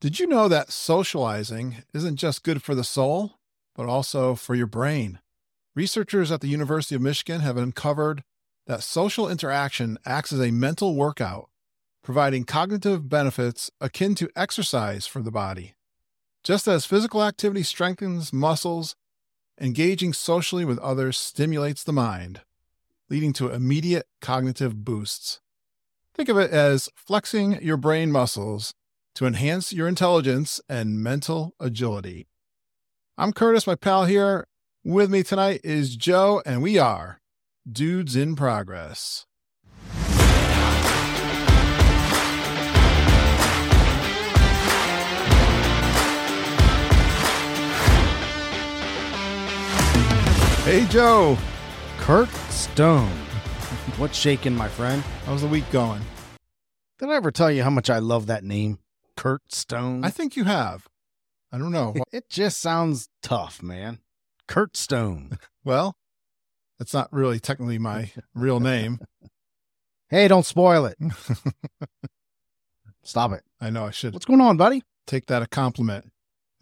Did you know that socializing isn't just good for the soul, but also for your brain? Researchers at the University of Michigan have uncovered that social interaction acts as a mental workout, providing cognitive benefits akin to exercise for the body. Just as physical activity strengthens muscles, engaging socially with others stimulates the mind, leading to immediate cognitive boosts. Think of it as flexing your brain muscles to enhance your intelligence and mental agility. I'm Curtis, my pal here. With me tonight is Joe, and we are Dudes in Progress. Hey, Joe. Curt Stone. What's shaking, my friend? How's the week going? Did I ever tell you how much I love that name? Curt Stone. I think you have. I don't know. it just sounds tough, man. Curt Stone. Well, that's not really technically my real name. Hey, don't spoil it. Stop it. I know I should What's going on, buddy? take that a compliment.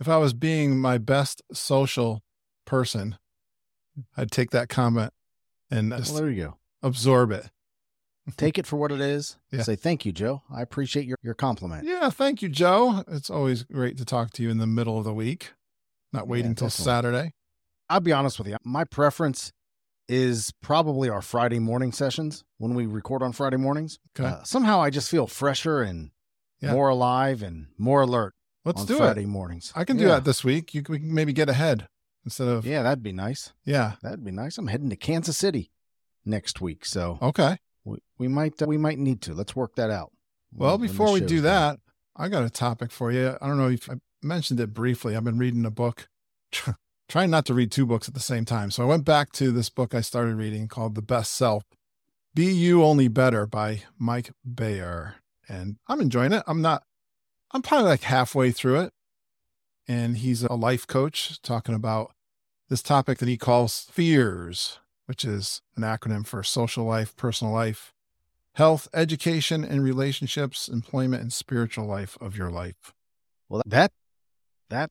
If I was being my best social person, I'd take that comment and Well, there you go. absorb it. Take it for what it is. Yeah. Say thank you, Joe. I appreciate your, your compliment. Yeah, thank you, Joe. It's always great to talk to you in the middle of the week, not waiting Yeah, till. Saturday. I'll be honest with you. My preference is probably our Friday morning sessions when we record on Friday mornings. Okay. Uh, somehow I just feel fresher and Yeah. more alive and more alert Let's on do Friday it. mornings. I can do that this week. You can, we can maybe get ahead instead of Yeah, that'd be nice. yeah. That'd be nice. I'm heading to Kansas City next week, so Okay. We, we might uh, we might need to. Let's work that out. Well, when- when before the we do done. that, I got a topic for you. I don't know if I mentioned it briefly. I've been reading a book, trying not to read two books at the same time. So I went back to this book I started reading called The Best Self Be You Only Better by Mike Bayer. And I'm enjoying it. I'm not, I'm probably like halfway through it. And he's a life coach talking about this topic that he calls spheres, which is an acronym for social life, personal life, health, education and relationships, employment, and spiritual life of your life. well, that that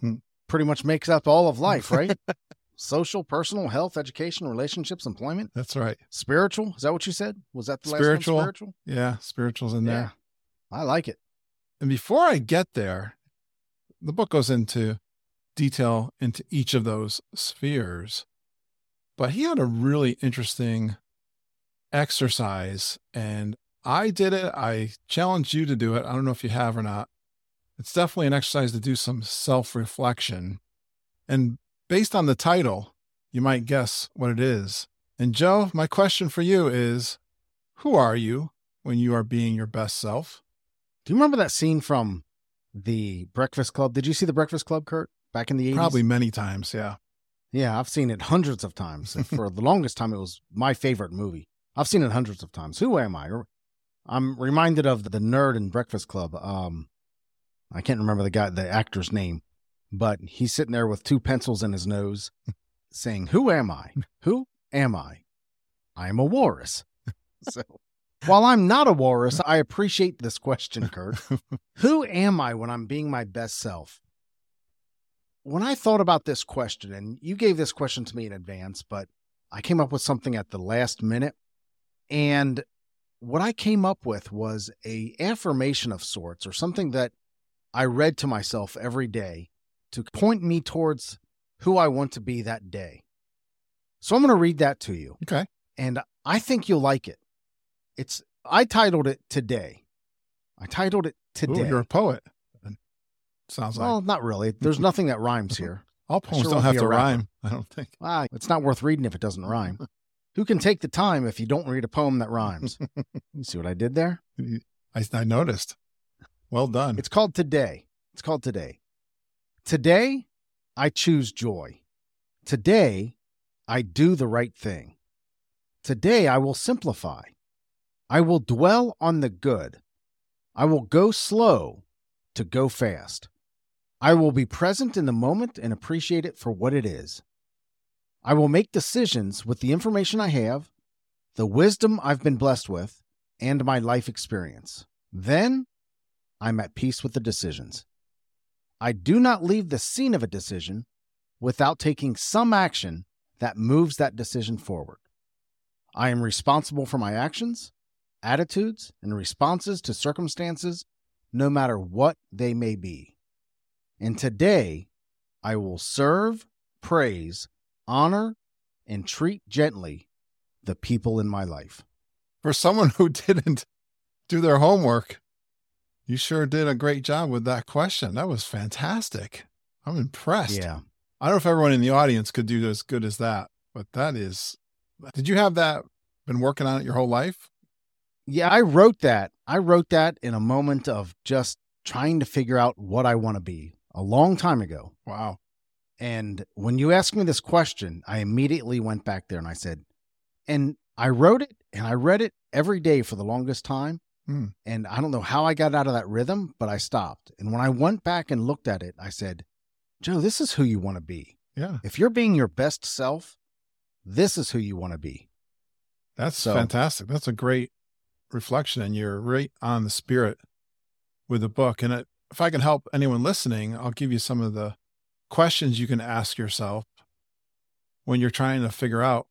Hmm. pretty much makes up all of life, right? Social, personal, health, education, relationships, employment, That's right. spiritual. Is that what you said? Was that the last Spiritual. one? Spiritual. Yeah, spiritual's in there. I like it. And before I get there, the book goes into detail into each of those spheres. But he had a really interesting exercise, and I did it. I challenged you to do it. I don't know if you have or not. It's definitely an exercise to do some self reflection. And based on the title, you might guess what it is. And Joe, my question for you is who are you when you are being your best self? Do you remember that scene from the Breakfast Club? Did you see the Breakfast Club, Curt, back in the 80s? Probably many times. Yeah. Yeah, I've seen it hundreds of times. For the longest time, it was my favorite movie. I've seen it hundreds of times. Who am I? I'm reminded of the nerd in Breakfast Club. Um, I can't remember the guy, the actor's name, but he's sitting there with two pencils in his nose, saying, "Who am I? Who am I? I am a walrus." So, while I'm not a walrus, I appreciate this question, Curt. Who am I when I'm being my best self? When I thought about this question, and you gave this question to me in advance, but I came up with something at the last minute. And what I came up with was a affirmation of sorts or something that I read to myself every day to point me towards who I want to be that day. So I'm going to read that to you Okay. and I think you'll like it. It's I titled it today. I titled it Ooh, today. you're a poet. Sounds well, like Well, not really. There's nothing that rhymes here. all poems sure don't have to rhyme. I don't think. Ah, it's not worth reading if it doesn't rhyme. Who can take the time if you don't read a poem that rhymes? you see what I did there? I, I noticed. Well done. It's called Today. It's called Today. Today, I choose joy. Today, I do the right thing. Today, I will simplify. I will dwell on the good. I will go slow to go fast. I will be present in the moment and appreciate it for what it is. I will make decisions with the information I have, the wisdom I've been blessed with, and my life experience. Then I'm at peace with the decisions. I do not leave the scene of a decision without taking some action that moves that decision forward. I am responsible for my actions, attitudes, and responses to circumstances, no matter what they may be. And today, I will serve, praise, honor, and treat gently the people in my life. For someone who didn't do their homework, you sure did a great job with that question. That was fantastic. I'm impressed. Yeah. I don't know if everyone in the audience could do as good as that, but that is. Did you have that been working on it your whole life? Yeah, I wrote that. I wrote that in a moment of just trying to figure out what I want to be a long time ago. Wow. And when you asked me this question, I immediately went back there and I said, and I wrote it and I read it every day for the longest time. Hmm. And I don't know how I got out of that rhythm, but I stopped. And when I went back and looked at it, I said, Joe, this is who you want to be. Yeah. If you're being your best self, this is who you want to be. That's So- fantastic. That's a great reflection, and you're right on the spirit with the book. And it, if I can help anyone listening, I'll give you some of the questions you can ask yourself when you're trying to figure out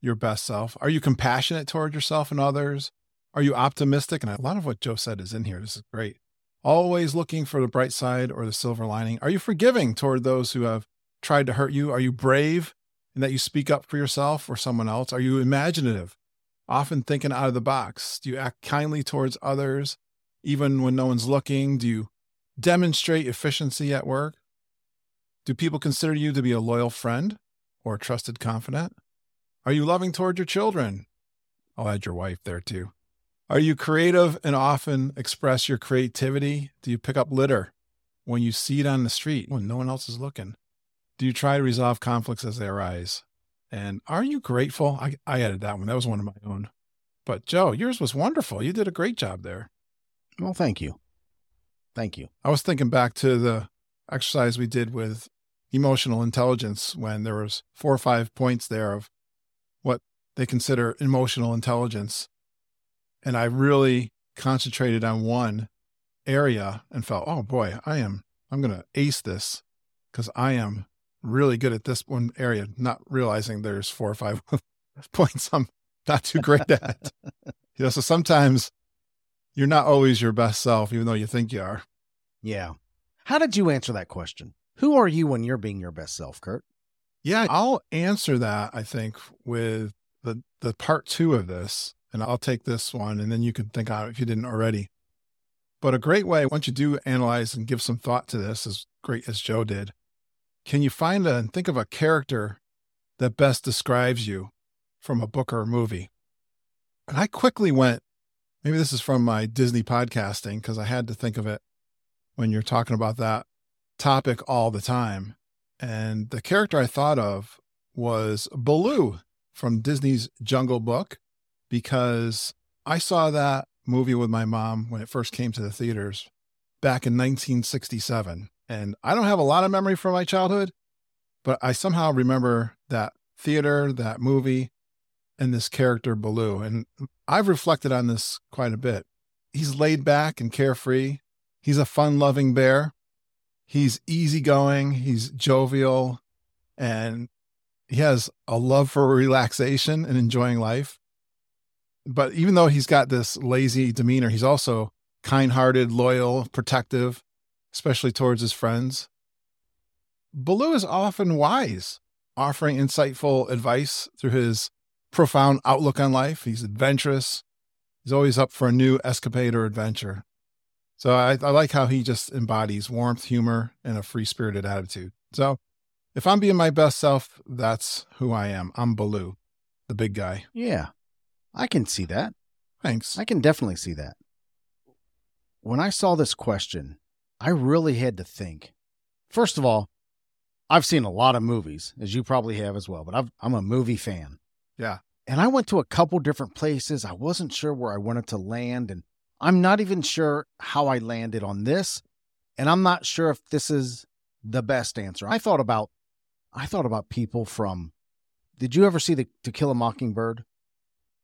your best self. Are you compassionate toward yourself and others? Are you optimistic? And a lot of what Joe said is in here. This is great. Always looking for the bright side or the silver lining. Are you forgiving toward those who have tried to hurt you? Are you brave in that you speak up for yourself or someone else? Are you imaginative? Often thinking out of the box. Do you act kindly towards others even when no one's looking? Do you demonstrate efficiency at work? Do people consider you to be a loyal friend or a trusted confidant? Are you loving toward your children? I'll add your wife there too. Are you creative and often express your creativity? Do you pick up litter when you see it on the street when no one else is looking? Do you try to resolve conflicts as they arise? And are you grateful? I, I added that one. That was one of my own. But Joe, yours was wonderful. You did a great job there. Well, thank you. Thank you. I was thinking back to the exercise we did with emotional intelligence when there was four or five points there of what they consider emotional intelligence. And I really concentrated on one area and felt, oh boy, I am, I'm going to ace this because I am really good at this one area, not realizing there's four or five points I'm not too great at. you know, so sometimes you're not always your best self, even though you think you are. Yeah. How did you answer that question? Who are you when you're being your best self, Curt? Yeah, I'll answer that, I think, with the the part two of this. And I'll take this one and then you can think on if you didn't already. But a great way, once you do analyze and give some thought to this, as great as Joe did, can you find a and think of a character that best describes you from a book or a movie? And I quickly went, maybe this is from my Disney podcasting, because I had to think of it when you're talking about that topic all the time. And the character I thought of was Baloo from Disney's Jungle Book, because I saw that movie with my mom when it first came to the theaters back in 1967. And I don't have a lot of memory from my childhood, but I somehow remember that theater, that movie, and this character Baloo. And I've reflected on this quite a bit. He's laid back and carefree. He's a fun loving bear. He's easygoing. He's jovial. And he has a love for relaxation and enjoying life. But even though he's got this lazy demeanor, he's also kind hearted, loyal, protective, especially towards his friends. Baloo is often wise, offering insightful advice through his profound outlook on life. He's adventurous. He's always up for a new escapade or adventure. So I, I like how he just embodies warmth, humor, and a free spirited attitude. So if I'm being my best self, that's who I am. I'm Baloo, the big guy. Yeah. I can see that. Thanks. I can definitely see that. When I saw this question, I really had to think. First of all, I've seen a lot of movies, as you probably have as well, but I've, I'm a movie fan. Yeah. And I went to a couple different places. I wasn't sure where I wanted to land, and I'm not even sure how I landed on this. And I'm not sure if this is the best answer. I thought about I thought about people from Did you ever see the To Kill a Mockingbird?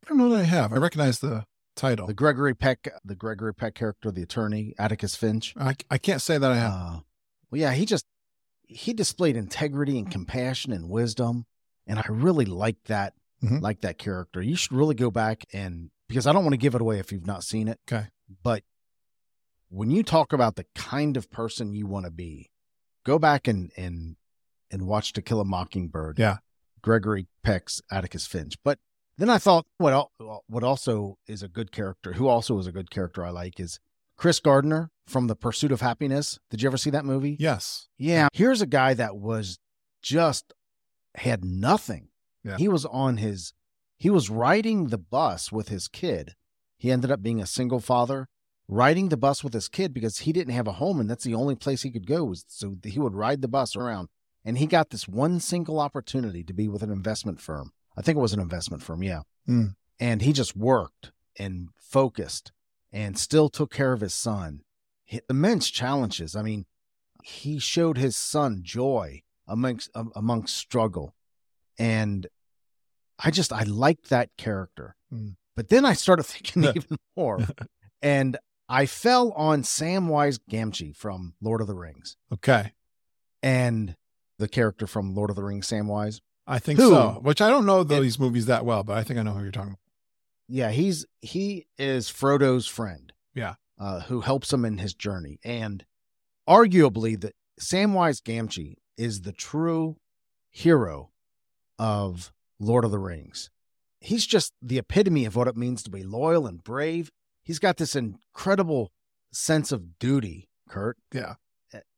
I don't know that I have. I recognize the title. The Gregory Peck, the Gregory Peck character, the attorney, Atticus Finch. I, I can't say that I have. Uh, well, yeah, he just he displayed integrity and compassion and wisdom, and I really like that Mhm. like that character. You should really go back and because I don't want to give it away if you've not seen it. Okay. but when you talk about the kind of person you want to be, go back and and and watch To Kill a Mockingbird. Yeah. Gregory Peck's Atticus Finch. But then I thought what al- what also is a good character, who also is a good character I like is Chris Gardner from The Pursuit of Happyness. Did you ever see that movie? yes. Yeah. Here's a guy that was just had nothing. Yeah. He was on his he was riding the bus with his kid. He ended up being a single father, riding the bus with his kid because he didn't have a home and that's the only place he could go. Was, so he would ride the bus around. And he got this one single opportunity to be with an investment firm. I think it was an investment firm, yeah. Mm. And he just worked and focused and still took care of his son. Immense challenges. I mean, he showed his son joy amongst amongst struggle, and I just I liked that character. Mm. But then I started thinking even more, and I fell on Samwise Gamgee from Lord of the Rings, Okay. and the character from Lord of the Rings, Samwise. I think Who? so. Which I don't know It- these movies that well, but I think I know who you're talking about. Yeah, he's he is Frodo's friend. Yeah. uh, who helps him in his journey, and arguably, the Samwise Gamgee is the true hero of Lord of the Rings. He's just the epitome of what it means to be loyal and brave. He's got this incredible sense of duty, Curt. Yeah.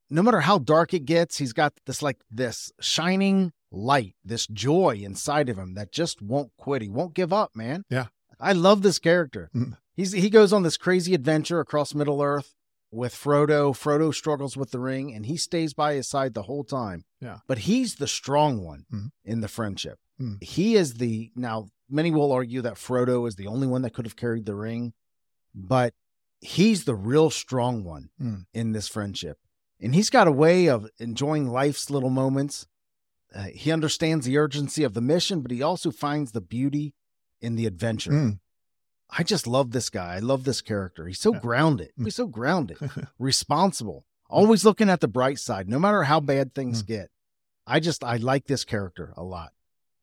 No matter how dark it gets, he's got this like this shining light, this joy inside of him that just won't quit. He won't give up, man. Yeah. I love this character. Mm. He's he goes on this crazy adventure across Middle Earth with Frodo. Frodo struggles with the ring and he stays by his side the whole time. Yeah. But he's the strong one Mm. in the friendship. Mm. He is the now many will argue that Frodo is the only one that could have carried the ring, but he's the real strong one Mm. in this friendship. And he's got a way of enjoying life's little moments. Uh, he understands the urgency of the mission, but he also finds the beauty in the adventure. Mm. I just love this guy. I love this character. He's so Yeah. grounded. Mm. He's so grounded, responsible, always looking at the bright side, no matter how bad things Mm. get. I just, I like this character a lot.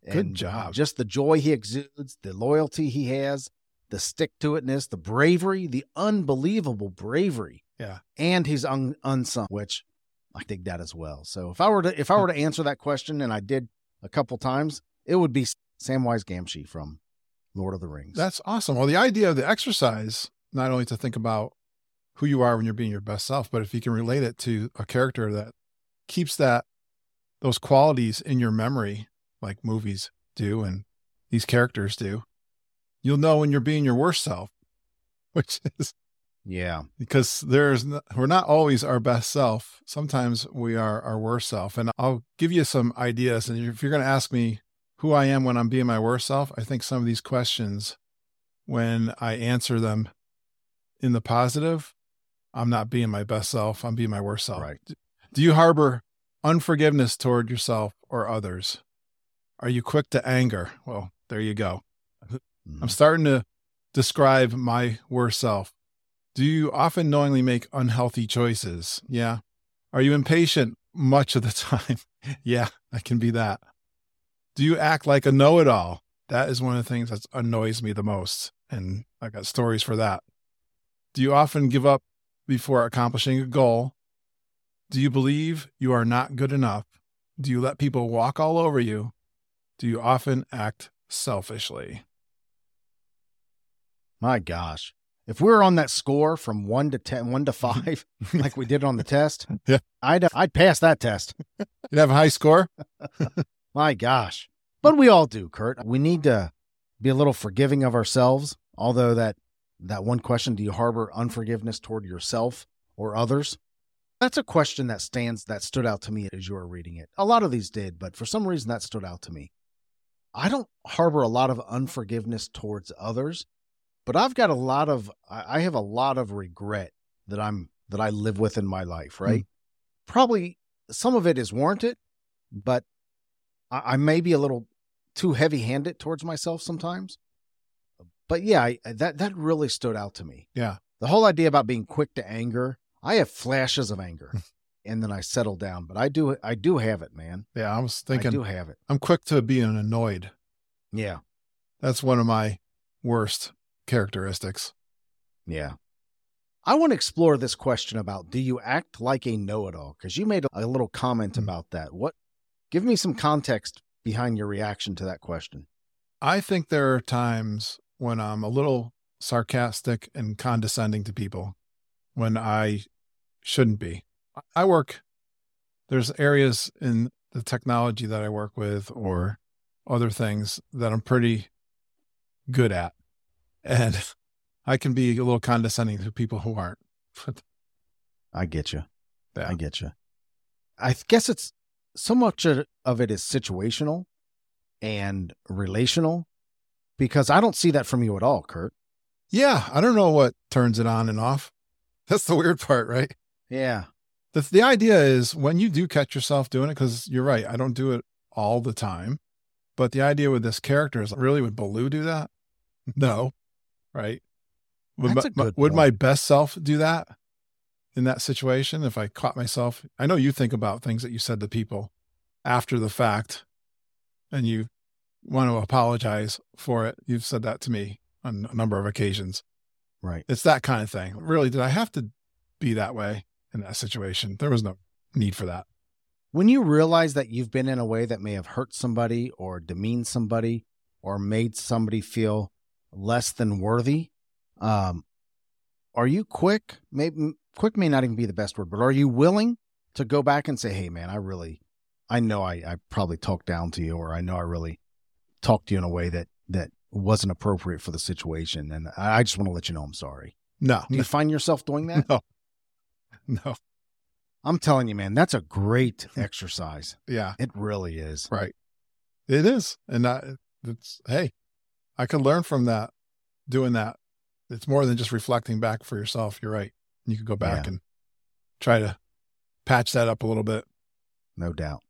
Good And, uh, job. just the joy he exudes, the loyalty he has, the stick to itness, the bravery, the unbelievable bravery. Yeah. And he's un- unsung, which I dig that as well. So if I were to, if I were to answer that question, and I did a couple times, it would be Samwise Gamgee from Lord of the Rings. That's awesome. Well, the idea of the exercise, not only to think about who you are when you're being your best self, but if you can relate it to a character that keeps that those qualities in your memory, like movies do and these characters do, you'll know when you're being your worst self, which is yeah. because there's we're not always our best self. Sometimes we are our worst self. And I'll give you some ideas. And if you're going to ask me who I am when I'm being my worst self, I think some of these questions, when I answer them in the positive, I'm not being my best self. I'm being my worst self. Right. Do you harbor unforgiveness toward yourself or others? Are you quick to anger? Well, there you go. Mhm. I'm starting to describe my worst self. Do you often knowingly make unhealthy choices? Yeah. Are you impatient much of the time? yeah, I can be that. Do you act like a know it all? That is one of the things that annoys me the most. And I got stories for that. Do you often give up before accomplishing a goal? Do you believe you are not good enough? Do you let people walk all over you? Do you often act selfishly? My gosh. If we were on that score from one to ten, one to five, like we did on the test, Yeah. I'd I'd pass that test. You'd have a high score? My gosh. But we all do, Curt. We need to be a little forgiving of ourselves. Although that that one question, do you harbor unforgiveness toward yourself or others? That's a question that stands that stood out to me as you were reading it. A lot of these did, but for some reason that stood out to me. I don't harbor a lot of unforgiveness towards others, but I've got a lot of I I have a lot of regret that I'm that I live with in my life, hmm. right? Probably some of it is warranted, but I, I may be a little too heavy handed towards myself sometimes. But yeah, I, that that really stood out to me. Yeah. The whole idea about being quick to anger. I have flashes of anger, and then I settle down. But I do I do have it, man. Yeah, I was thinking I do have it. I'm quick to being annoyed. Yeah, That's one of my worst characteristics. yeah. I want to explore this question about do you act like a know-it-all? Because you made a, little comment Mm. about that. What? Give me some context behind your reaction to that question. I think there are times when I'm a little sarcastic and condescending to people when I shouldn't be. I work, there's areas in the technology that I work with or other things that I'm pretty good at. And I can be a little condescending to people who aren't. I get you. Yeah. I get you. I guess it's so much of it is situational and relational because I don't see that from you at all, Curt. yeah, I don't know what turns it on and off. That's the weird part, right? Yeah. the the idea is when you do catch yourself doing it because you're right i don't do it all the time but the idea with this character is really would baloo do that no right would, my, would my best self do that in that situation if i caught myself i know you think about things that you said to people after the fact and you want to apologize for it you've said that to me on a number of occasions Right. it's that kind of thing really did i have to be that way in that situation. There was no need for that. When you realize that you've been in a way that may have hurt somebody or demeaned somebody or made somebody feel less than worthy, um, are you quick? Maybe quick may not even be the best word, but are you willing to go back and say, "Hey, man, I really, I know I, I probably talked down to you, or I know I really talked to you in a way that that wasn't appropriate for the situation, and I, I just want to let you know I'm sorry." No, Do you find yourself doing that? no, no. I'm telling you, man, that's a great exercise. Yeah, It really is. right. It is, and that it's hey, I could learn from that. Doing that, it's more than just reflecting back for yourself. You're right. You could go back Yeah. and try to patch that up a little bit. No doubt.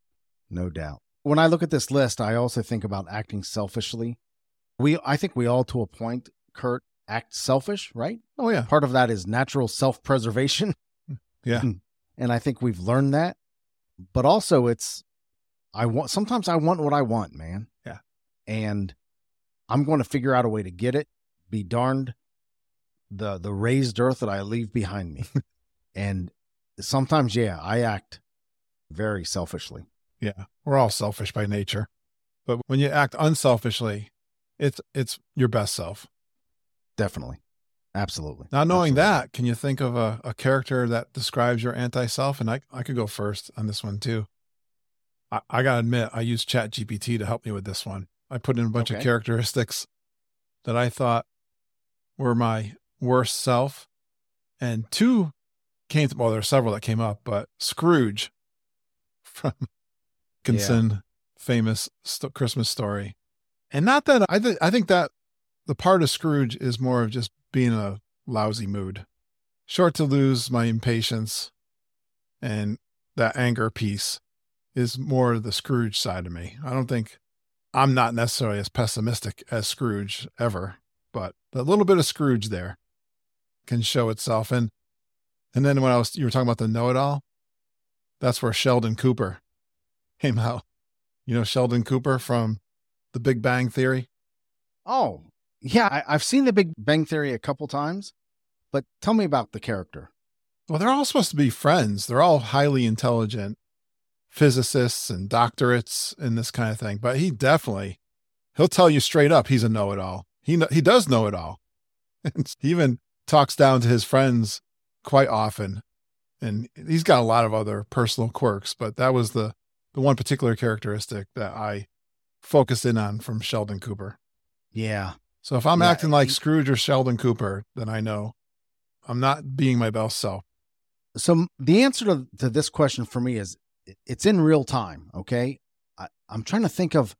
No doubt. When I look at this list, I also think about acting selfishly. We I think we all to a point, Curt, act selfish, right? Oh yeah, Part of that is natural self-preservation. Yeah. And I think we've learned that. But also it's I want sometimes I want what I want, man. Yeah. And I'm going to figure out a way to get it. Be darned the the raised earth that I leave behind me. and sometimes yeah, I act very selfishly. yeah. We're all selfish by nature, but when you act unselfishly, it's it's your best self. Definitely. Absolutely. Now, knowing Absolutely. that, can you think of a, a character that describes your anti self? And I, I could go first on this one too. I, I got to admit, I used Chat GPT to help me with this one. I put in a bunch of characteristics that I thought were my worst self. And two came, to, well, there are several that came up, but Scrooge from Dickinson, famous st- Christmas story. And not that I, th- I think that the part of Scrooge is more of just being a lousy mood. Short to lose my impatience and that anger piece is more the Scrooge side of me. I don't think I'm not necessarily as pessimistic as Scrooge ever, but a little bit of Scrooge there can show itself. And and then when I was you were talking about the know-it-all, that's where Sheldon Cooper came out. You know Sheldon Cooper from The Big Bang Theory? Oh, yeah, I, I've seen the Big Bang Theory a couple times, but tell me about the character. Well, they're all supposed to be friends. They're all highly intelligent physicists and doctorates and this kind of thing. But he definitely, he'll tell you straight up he's a know-it-all. He kn- he does know it all. And even talks down to his friends quite often. And he's got a lot of other personal quirks, but that was the the one particular characteristic that I focused in on from Sheldon Cooper. Yeah, So if I'm Yeah, acting like he- Scrooge or Sheldon Cooper, then I know I'm not being my best self. so the answer to, to this question for me is it's in real time okay I, i'm trying to think of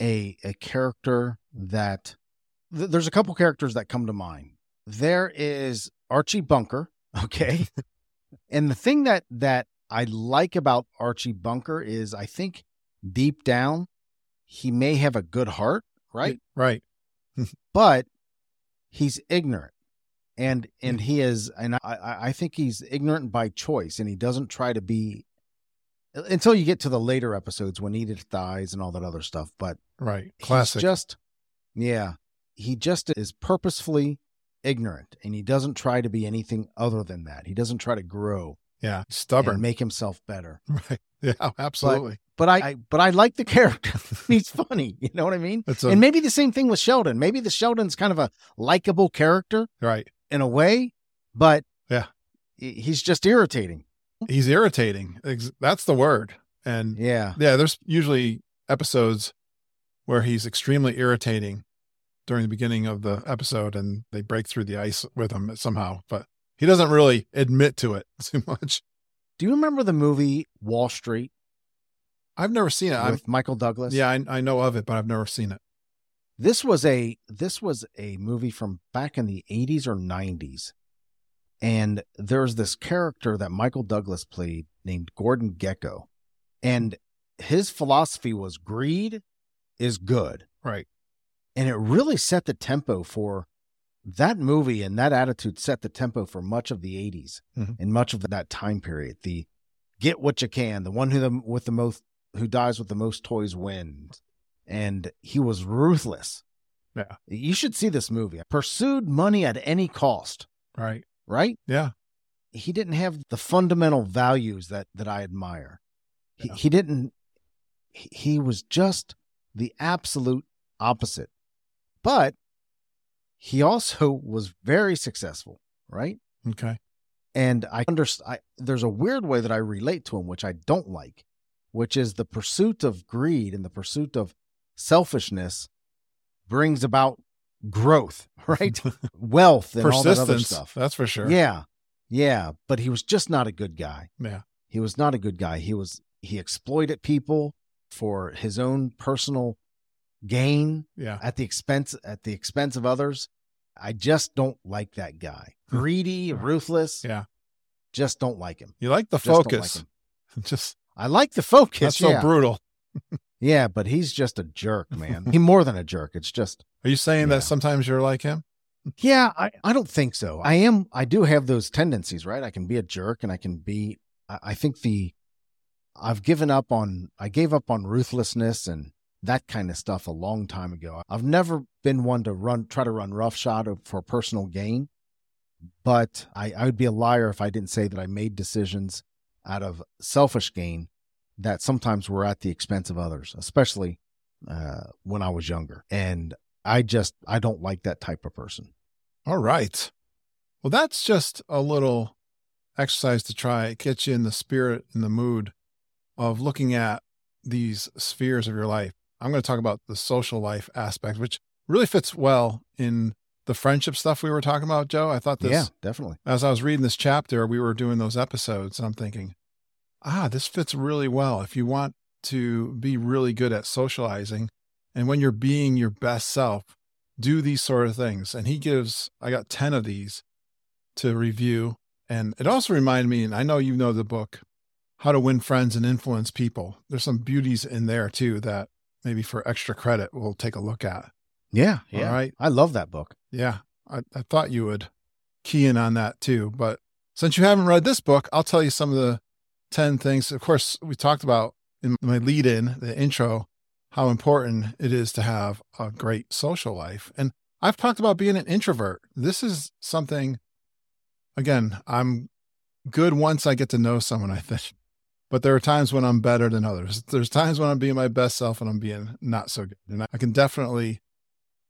a a character that th- there's a couple characters that come to mind there is archie bunker okay and the thing that that i like about archie bunker is i think deep down he may have a good heart right Right. but he's ignorant and and he is and I, I think he's ignorant by choice and he doesn't try to be until you get to the later episodes when Edith dies and all that other stuff. But Right. he's Classic. just yeah, he just is purposefully ignorant and he doesn't try to be anything other than that. He doesn't try to grow yeah. Stubborn. and make himself better. right. Yeah. Absolutely. But I, I but I like the character. he's funny. You know what I mean? a, and maybe the same thing with Sheldon. Maybe the Sheldon's kind of a likable character right. in a way, but Yeah. he's just irritating. He's irritating. That's the word. And Yeah. yeah, there's usually episodes where he's extremely irritating during the beginning of the episode and they break through the ice with him somehow, but he doesn't really admit to it too much. Do you remember the movie Wall Street I've never seen it. I'm, Michael Douglas? yeah, I, I know of it, but I've never seen it. This was a this was a movie from back in the 80s or 90s. And there's this character that Michael Douglas played named Gordon Gekko. And his philosophy was greed is good. Right. And it really set the tempo for that movie and that attitude set the tempo for much of the 80s Mhm. and much of that time period. The get what you can, the one who the, with the most who dies with the most toys wins. And he was ruthless. Yeah. You should see this movie. Pursued money at any cost, Right. right? Yeah. He didn't have the fundamental values that that I admire. He Yeah. he didn't he, he was just the absolute opposite. But he also was very successful, right? Okay. And I understand. I There's a weird way that I relate to him, which I don't like, which is the pursuit of greed and the pursuit of selfishness brings about growth, right? Wealth and all that other stuff. That's for sure. Yeah, yeah. But he was just not a good guy. Yeah. He was not a good guy. He was he exploited people for his own personal gain Yeah. at the expense at the expense of others. I just don't like that guy. Hmm. Greedy, ruthless. Yeah. Just don't like him. You like the Just like focus. him. Just I like the focus. that's so yeah. brutal. yeah, but he's just a jerk, man. he more than a jerk. It's just Are you saying Yeah. that sometimes you're like him? Yeah, I, I don't think so. I am I do have those tendencies, right? I can be a jerk and I can be I, I think the I've given up on I gave up on ruthlessness and that kind of stuff a long time ago. I've never been one to run try to run roughshod for personal gain, but I, I would be a liar if I didn't say that I made decisions out of selfish gain that sometimes were at the expense of others, especially uh, when I was younger. And I just I don't like that type of person. All right. Well, that's just a little exercise to try get you in the spirit and the mood of looking at these spheres of your life. I'm going to talk about the social life aspect, which really fits well in the friendship stuff we were talking about, Joe. I thought this yeah, definitely. as I was reading this chapter, we were doing those episodes. I'm thinking, ah, this fits really well. If you want to be really good at socializing and when you're being your best self, do these sort of things. And he gives, I got 10 of these to review. And it also reminded me, and I know you know the book, How to Win Friends and Influence People. There's some beauties in there too that maybe for extra credit we'll take a look at. Yeah, All yeah. right. I love that book. Yeah, I, I thought you would key in on that too. But since you haven't read this book, I'll tell you some of the 10 things. Of course, we talked about in my lead in, the intro, how important it is to have a great social life. And I've talked about being an introvert. This is something, again, I'm good once I get to know someone, I think. But there are times when I'm better than others. There's times when I'm being my best self and I'm being not so good. And I can definitely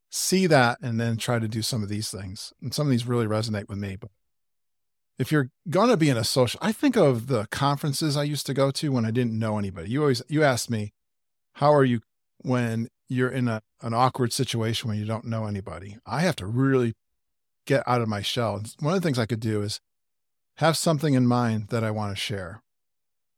see that and then try to do some of these things. And some of these really resonate with me. But if you're going to be in a social, I think of the conferences I used to go to when I didn't know anybody. You always, you asked me, how are you when you're in a, an awkward situation when you don't know anybody? I have to really get out of my shell. And one of the things I could do is have something in mind that I want to share.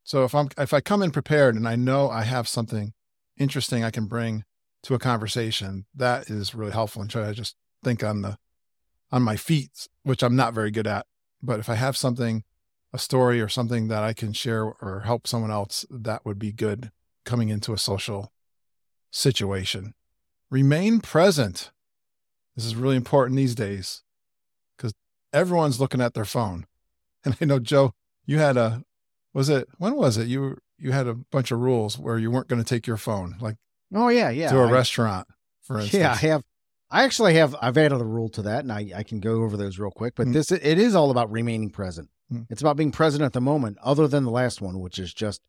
So if I'm, if I come in prepared and I know I have something interesting I can bring to a conversation, that is really helpful and try to just think on the on my feet, which I'm not very good at. But if I have something, a story or something that I can share or help someone else, that would be good coming into a social situation. Remain present. This is really important these days because everyone's looking at their phone. And I know, Joe, you had a, was it, when was it? You, you had a bunch of rules where you weren't going to take your phone, like Oh yeah, yeah. to a I- restaurant, for instance. Yeah, I have. I actually have. I've added a rule to that, and I, I can go over those real quick. But Mm. this it is all about remaining present. Mm. It's about being present at the moment, other than the last one, which is just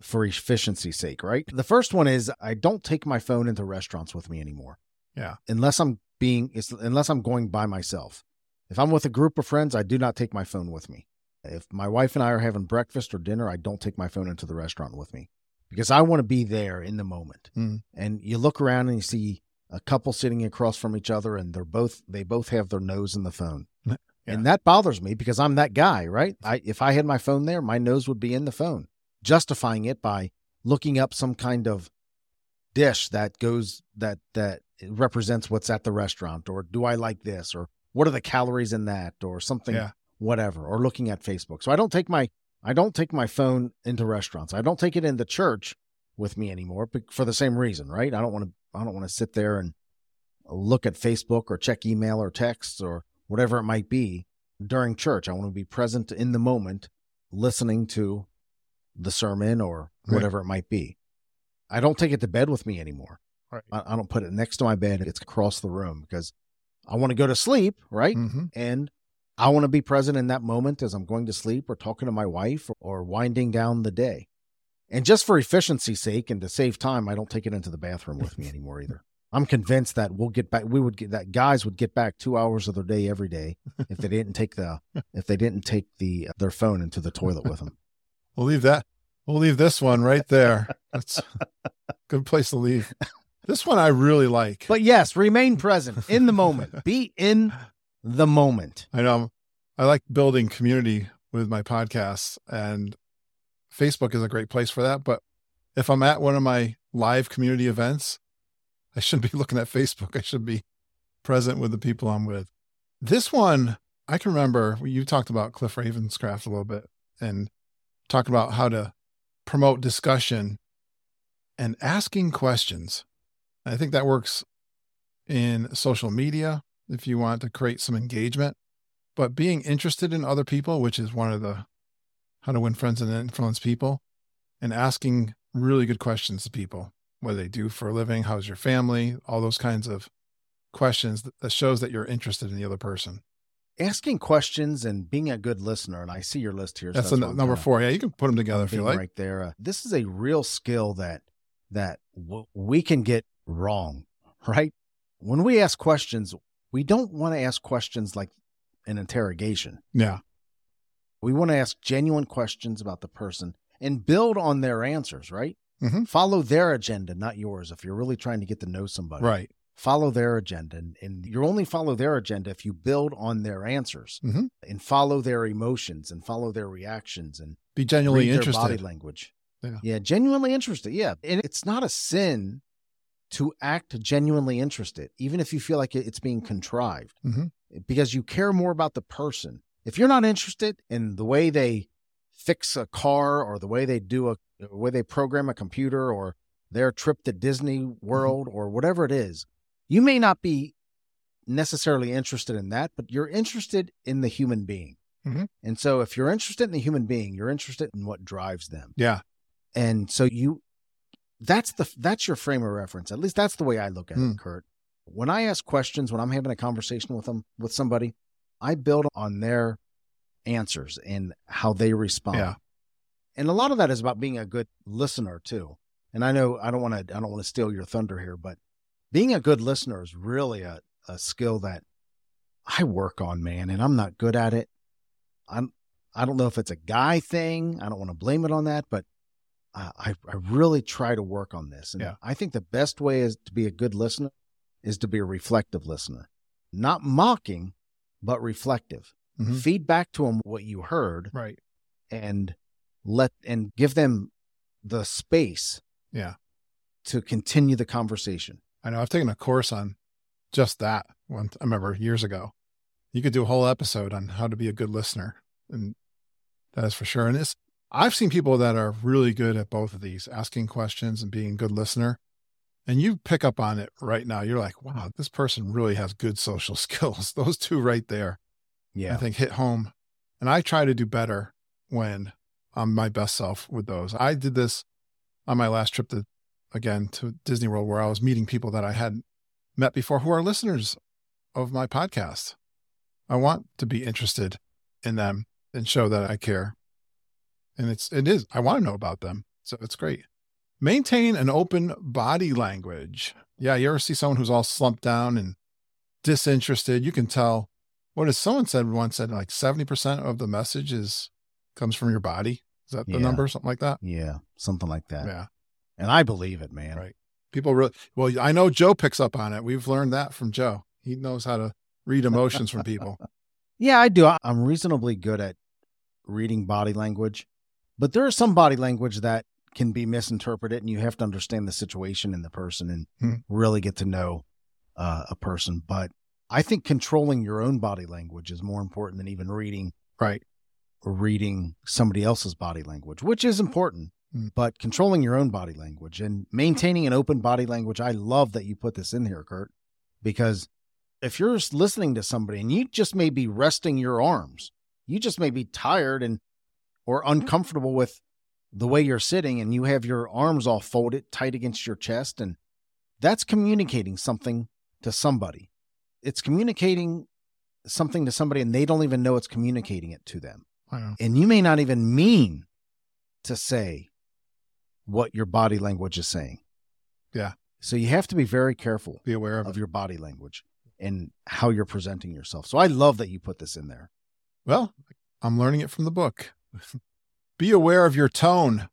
for efficiency's sake, right? The first one is I don't take my phone into restaurants with me anymore. Yeah. Unless I'm being, unless I'm going by myself. If I'm with a group of friends, I do not take my phone with me. If my wife and I are having breakfast or dinner, I don't take my phone into the restaurant with me because I want to be there in the moment. Mm. And you look around and you see a couple sitting across from each other and they're both they both have their nose in the phone. Yeah. And that bothers me because I'm that guy, right? I if I had my phone there, my nose would be in the phone, justifying it by looking up some kind of dish that goes that that represents what's at the restaurant or do I like this or what are the calories in that or something Yeah. Whatever or looking at Facebook. So I don't take my I don't take my phone into restaurants. I don't take it into church with me anymore for the same reason, right? I don't want to I don't want to sit there and look at Facebook or check email or texts or whatever it might be during church. I want to be present in the moment listening to the sermon or Right. whatever it might be. I don't take it to bed with me anymore. Right. I, I don't put it next to my bed. It's across the room because I want to go to sleep, right? hmm And I want to be present in that moment as I'm going to sleep or talking to my wife or winding down the day. And just for efficiency's sake and to save time, I don't take it into the bathroom with me anymore either. I'm convinced that we'll get back. We would get that guys would get back two hours of their day every day if they didn't take the if they didn't take the uh, their phone into the toilet with them. We'll leave that. We'll leave this one right there. That's a good place to leave. This one I really like. But yes, remain present in the moment. Be in the moment. I know I like building community with my podcasts, and Facebook is a great place for that. But if I'm at one of my live community events, I shouldn't be looking at Facebook. I should be present with the people I'm with. This one, I can remember you talked about Cliff Ravenscraft a little bit and talk about how to promote discussion and asking questions. I think that works in social media if you want to create some engagement but being interested in other people, which is one of the how to win friends and influence people, and asking really good questions to people, what do they do for a living, how's your family, all those kinds of questions that, shows that you're interested in the other person. Asking questions and being a good listener. And I see your list here. so That's, number four. Yeah, you can put them together if you like. right there. Uh, this is a real skill that that w- we can get wrong, right? When we ask questions, we don't want to ask questions like an interrogation. Yeah, We want to ask genuine questions about the person and build on their answers, right? Mhm. Follow their agenda, not yours. If you're really trying to get to know somebody, right. follow their agenda. And, and you only follow their agenda if you build on their answers Mhm. and follow their emotions and follow their reactions and Be genuinely their body interested. language. Yeah. genuinely interested. Yeah, and it's not a sin to act genuinely interested, even if you feel like it's being contrived, Mhm. because you care more about the person. If you're not interested in the way they fix a car or the way they do a the way they program a computer or their trip to Disney Mm-hmm. World or whatever it is, you may not be necessarily interested in that, but you're interested in the human being. Mhm. And so if you're interested in the human being, you're interested in what drives them Yeah, and so you that's the that's your frame of reference. At least that's the way i look at Hmm. it Curt. When i ask questions when i'm having a conversation with them with somebody i build on their answers and how they respond. Yeah. and a lot of that is about being a good listener too. And i know i don't want to i don't want to steal your thunder here but being a good listener is really a, a skill that i work on man and i'm not good at it. I'm i don't know if it's a guy thing i don't want to blame it on that but uh, I, I really try to work on this. And Yeah. I think the best way is to be a good listener is to be a reflective listener, not mocking, but reflective. Mhm. Feed back to them what you heard right. and let and give them the space Yeah. to continue the conversation. I know I've taken a course on just that one. I remember years ago. You could do a whole episode on how to be a good listener, and that is for sure. And it's I've seen people that are really good at both of these, asking questions and being a good listener. And you pick up on it right now. You're like, wow, this person really has good social skills. Those two right there, Yeah. I think hit home. And I try to do better when I'm my best self with those. I did this on my last trip to, again, to Disney World, where I was meeting people that I hadn't met before who are listeners of my podcast. I want to be interested in them and show that I care. And it's, it is, I want to know about them. So it's great. Maintain an open body language. Yeah. You ever see someone who's all slumped down and disinterested? You can tell What what is someone said once said like 70% of the message is comes from your body. Is that the Yeah. number? Something like that? Yeah. Something like that. Yeah. And I believe it, man. Right. People really, well, I know Joe picks up on it. We've learned that from Joe. He knows how to read emotions from people. Yeah, I do. I'm reasonably good at reading body language, but there is some body language that can be misinterpreted, and you have to understand the situation and the person and Hmm. really get to know uh, a person. But I think controlling your own body language is more important than even reading Right. reading somebody else's body language, which is important. Hmm. But controlling your own body language and maintaining an open body language, I love that you put this in here, Curt, because if you're listening to somebody and you just may be resting your arms, you just may be tired and or mm-hmm. uncomfortable with the way you're sitting and you have your arms all folded tight against your chest and that's communicating something to somebody. It's communicating something to somebody and they don't even know it's communicating it to them. I know. And you may not even mean to say what your body language is saying. Yeah. So you have to be very careful Be aware of of your body language and how you're presenting yourself. So I love that you put this in there. Well, I'm learning it from the book. Be aware of your tone.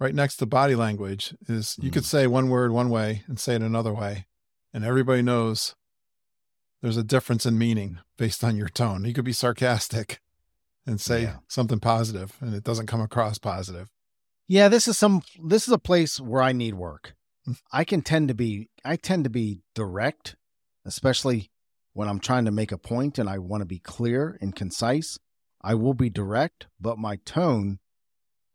Right next to body language is you could Mm. say one word one way and say it another way. And everybody knows there's a difference in meaning based on your tone. You could be sarcastic and say Yeah. something positive and it doesn't come across positive. Yeah, this is some this is a place where I need work. Mm. I can tend to be I tend to be direct, especially when I'm trying to make a point and I want to be clear and concise. I will be direct, but my tone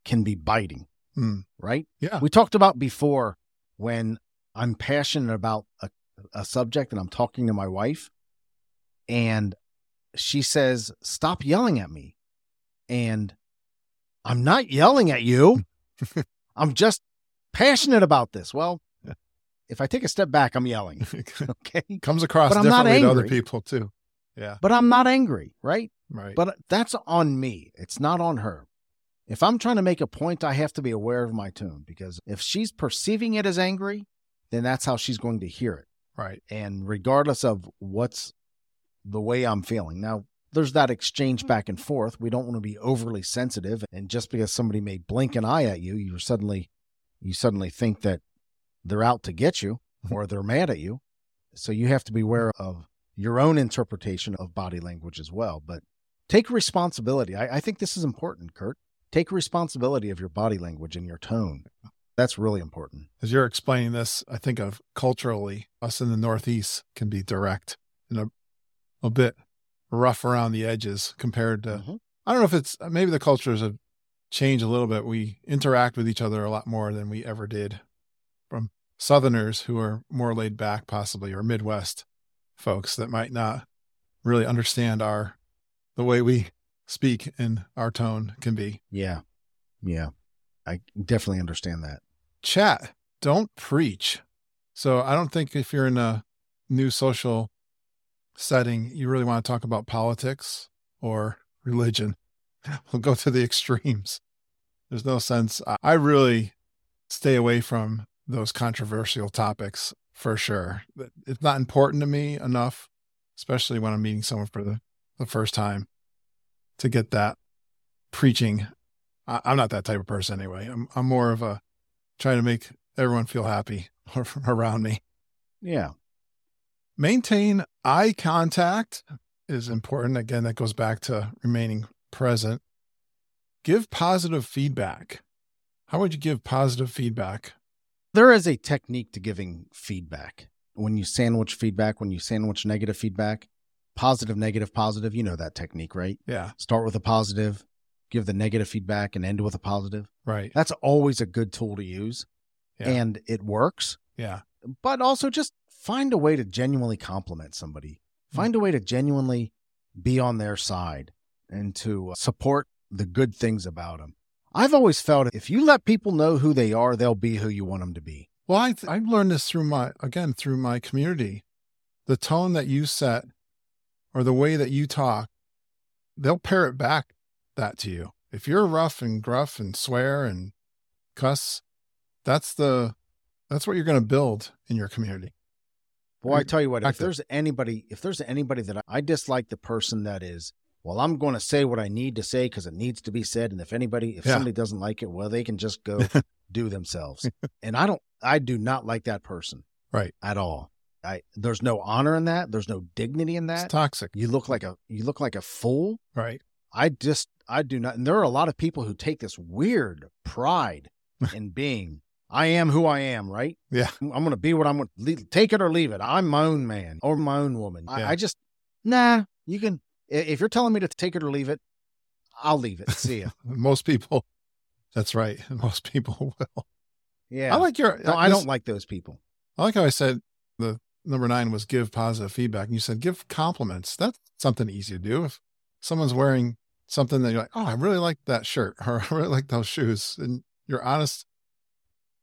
can be biting, Hmm. right? Yeah. We talked about before when I'm passionate about a, a subject and I'm talking to my wife and she says, Stop yelling at me. And I'm not yelling at you. I'm just passionate about this. Well, Yeah. if I take a step back, I'm yelling. Okay. Comes across But I'm not differently to other people too. Yeah. But I'm not angry, right? Right. But uh, that's on me. It's not on her. If I'm trying to make a point, I have to be aware of my tone because if she's perceiving it as angry, then that's how she's going to hear it. right. And regardless of what's the way I'm feeling. Now, there's that exchange hmm. back and forth. We don't want to be overly sensitive. And just because somebody may blink an eye at you, you suddenly you suddenly think that they're out to get you or they're mad at you. So you have to be aware of your own interpretation of body language as well. But take responsibility. I, I think this is important, Curt. Take responsibility of your body language and your tone. That's really important. As you're explaining this, I think of culturally, us in the Northeast can be direct and a, a bit rough around the edges compared to, Mhm. I don't know if it's maybe the cultures have changed a little bit. We interact with each other a lot more than we ever did from Southerners who are more laid back, possibly, or Midwest folks that might not really understand our, the way we speak and our tone can be. Yeah. Yeah. I definitely understand that. chat don't preach so i don't think if you're in a new social setting you really want to talk about politics or religion we'll go to the extremes there's no sense I- i really stay away from those controversial topics for sure it's not important to me enough especially when i'm meeting someone for the, the first time to get that preaching I, i'm not that type of person anyway i'm, I'm more of a trying to make everyone feel happy around me. Yeah. Maintain eye contact is important. Again, that goes back to remaining present. Give positive feedback. How would you give positive feedback? There is a technique to giving feedback. When you sandwich feedback, when you sandwich negative feedback, positive, negative, positive, you know that technique, right? Yeah, Start with a positive, give the negative feedback, and end with a positive. right. That's always a good tool to use. Yeah. And it works. Yeah. but also just find a way to genuinely compliment somebody. Find a way to genuinely be on their side and to uh, support the good things about them. I've always felt if you let people know who they are, they'll be who you want them to be. Well, I th- I've learned this through my again through my community. The tone that you set or the way that you talk, they'll parrot back that to you. If you're rough and gruff and swear and cuss, that's the that's what you're going to build in your community. Boy, I tell you what, if there's anybody, if there's anybody that I, I dislike the person that is, well, I'm going to say what I need to say because it needs to be said. And if anybody, if Yeah. somebody doesn't like it, well, they can just go do themselves. And I don't, I do not like that person. Right. At all. I, there's no honor in that. There's no dignity in It's that. toxic, You look like a, you look like a fool. right? I just, I do not. And there are a lot of people who take this weird pride in being, I am who I am, right? Yeah. I'm going to be what I'm going to take it or leave it. I'm my own man or my own woman. Yeah. I, I just, nah, you can, if you're telling me to take it or leave it, I'll leave it. See ya. Most people, that's right. Most people will. Yeah. I like your. no, uh, I this- don't like those people. I like how I said number nine was give positive feedback. And you said give compliments. That's something easy to do. If someone's wearing something that you're like, oh, I really like that shirt or I really like those shoes, and you're honest,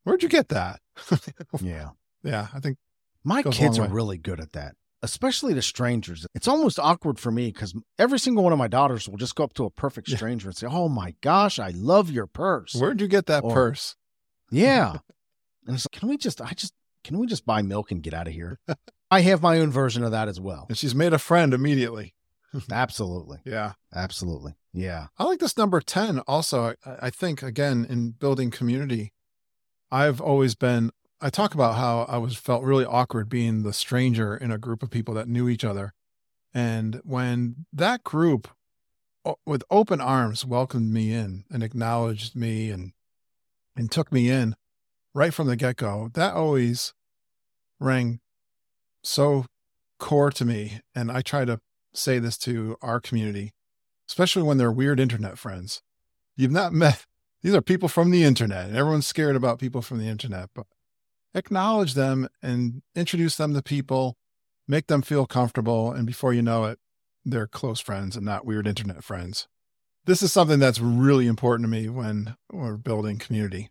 where'd you get that? Yeah. yeah, I think My kids are really good at that, especially to strangers. It's almost awkward for me because every single one of my daughters will just go up to a perfect Yeah. stranger and say, Oh my gosh, I love your purse. where'd you get that Or- purse? Yeah. and it's like, can we just, I just, can we just buy milk and get out of here? I have my own version of that as well. And she's made a friend immediately. Absolutely. Yeah. Absolutely. Yeah. I like this number 10 also. I, I think, again, in building community, I've always been, I talk about how I was felt really awkward being the stranger in a group of people that knew each other. And when that group with open arms welcomed me in and acknowledged me and, and took me in right from the get go, that always rang so core to me. And I try to say this to our community especially when they're weird internet friends. You've not met, these are people from the internet, and everyone's scared about people from the internet, but acknowledge them and introduce them to people, make them feel comfortable. And before you know it, they're close friends and not weird internet friends. This is something that's really important to me when we're building community.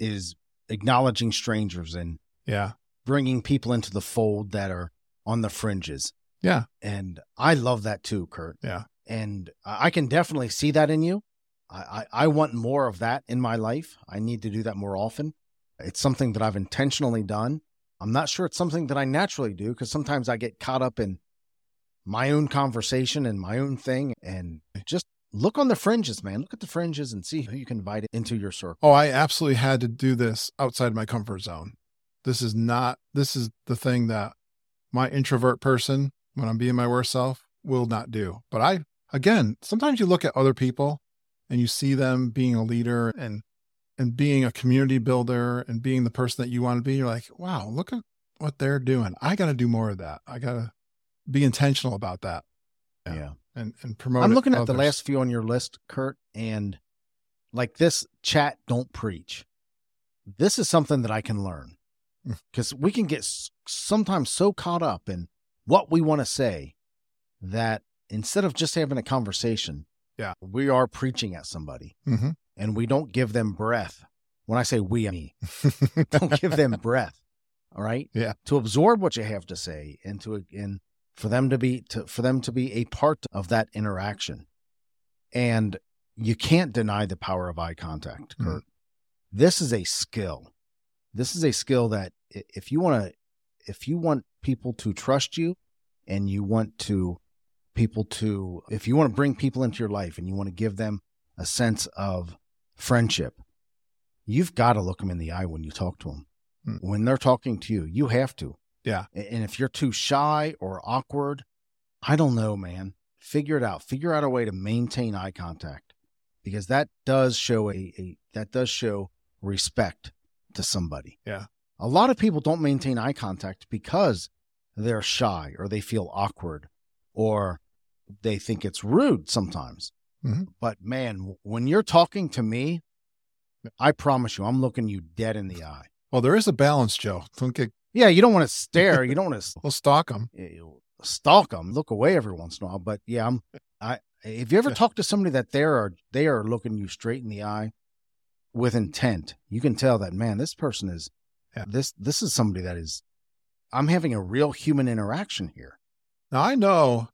Is acknowledging strangers and Yeah. bringing people into the fold that are on the fringes. Yeah. And I love that too, Curt. Yeah. And I can definitely see that in you. I, I, I want more of that in my life. I need to do that more often. It's something that I've intentionally done. I'm not sure it's something that I naturally do because sometimes I get caught up in my own conversation and my own thing. And just look on the fringes, man. Look at the fringes and see who you can invite into your circle. Oh, I absolutely had to do this outside my comfort zone. This is not, this is the thing that my introvert person, when I'm being my worst self, will not do. But I, again, sometimes you look at other people and you see them being a leader and, and being a community builder and being the person that you want to be. You're like, wow, look at what they're doing. I got to do more of that. I got to be intentional about that Yeah. yeah. and, and promote I'm looking at the last few on your list, Curt, and like this chat, don't preach. This is something that I can learn Mm. because we can get sometimes so caught up in what we want to say that instead of just having a conversation, Yeah. we are preaching at somebody Mhm. and we don't give them breath. When I say we, I mean don't give them breath. All right. Yeah. To absorb what you have to say and to and for them to be to for them to be a part of that interaction. And you can't deny the power of eye contact, Mhm. Curt. This is a skill. This is a skill that if you want to if you want people to trust you and you want to people to if you want to bring people into your life and you want to give them a sense of friendship you've got to look them in the eye when you talk to them Hmm. when they're talking to you you have to Yeah. And if you're too shy or awkward i don't know man figure it out figure out a way to maintain eye contact because that does show a, a that does show respect to somebody Yeah. a lot of people don't maintain eye contact because they're shy or they feel awkward or they think it's rude sometimes. Mhm. But man, when you're talking to me, I promise you, I'm looking you dead in the eye. Well, there is a balance, Joe. Don't get. Yeah, you don't want to stare. You don't want to We'll stalk them. stalk them. Look away every once in a while. But yeah, I'm. I. If you ever talk to somebody that they are they are looking you straight in the eye with intent, you can tell that man, this person is. Yeah. This this is somebody that is. I'm having a real human interaction here. Now I know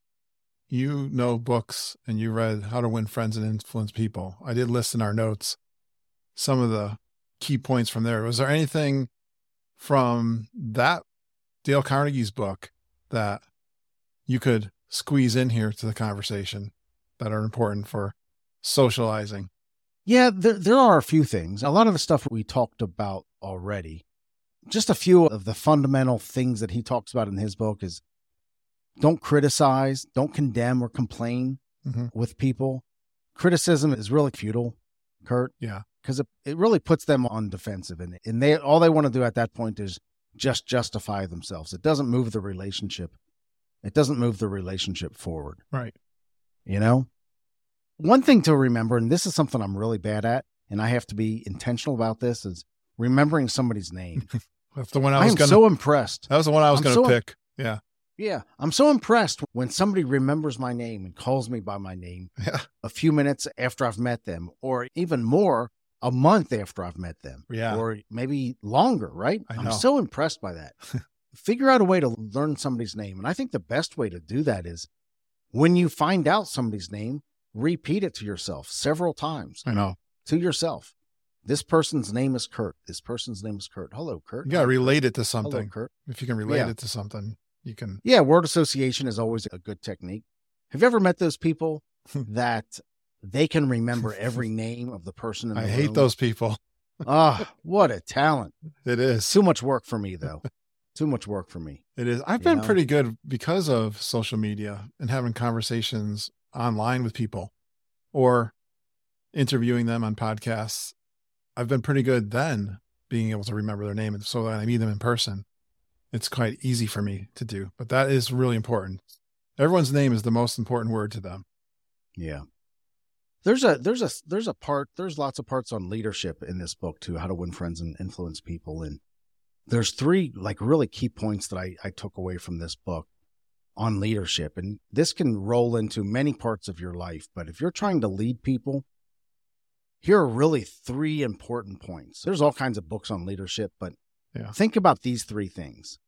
you know books and you read How to Win Friends and Influence People. I did list in our notes some of the key points from there. Was there anything from that Dale Carnegie's book that you could squeeze in here to the conversation that are important for socializing? Yeah, there there are a few things. A lot of the stuff we talked about already. Just a few of the fundamental things that he talks about in his book is don't criticize, don't condemn or complain Mhm. with people. Criticism is really futile, Curt. Yeah. Because it, it really puts them on defensive and, and they all they want to do at that point is just justify themselves. It doesn't move the relationship. It doesn't move the relationship forward. Right. You know? One thing to remember, and this is something I'm really bad at, and I have to be intentional about this, is remembering somebody's name. That's the one I was am gonna. so impressed. that was the one I was I'm gonna so- pick. Yeah. Yeah, I'm so impressed when somebody remembers my name and calls me by my name Yeah. a few minutes after I've met them, or even more, a month after I've met them, Yeah. or maybe longer, right? I I'm so impressed by that. Figure out a way to learn somebody's name. And I think the best way to do that is when you find out somebody's name, repeat it to yourself several times I know. to yourself. This person's name is Curt. This person's name is Curt. Hello, Curt. You gotta relate it to Hello, something. Curt. If you can relate Yeah. it to something, you can. Yeah, word association is always a good technique. Have you ever met those people that they can remember every name of the person in the I hate those people. Ah, what a talent. It is. Too much work for me though. Too much work for me. It is. I've You been know? pretty good because of social media and having conversations online with people or interviewing them on podcasts. I've been pretty good then being able to remember their name. And so when I meet them in person, it's quite easy for me to do. But that is really important. Everyone's name is the most important word to them. Yeah. There's a there's a there's a part there's lots of parts on leadership in this book too, how to win friends and influence people. And there's three like really key points that I, I took away from this book on leadership. And this can roll into many parts of your life. But if you're trying to lead people, here are really three important points. There's all kinds of books on leadership, but Yeah. think about these three things.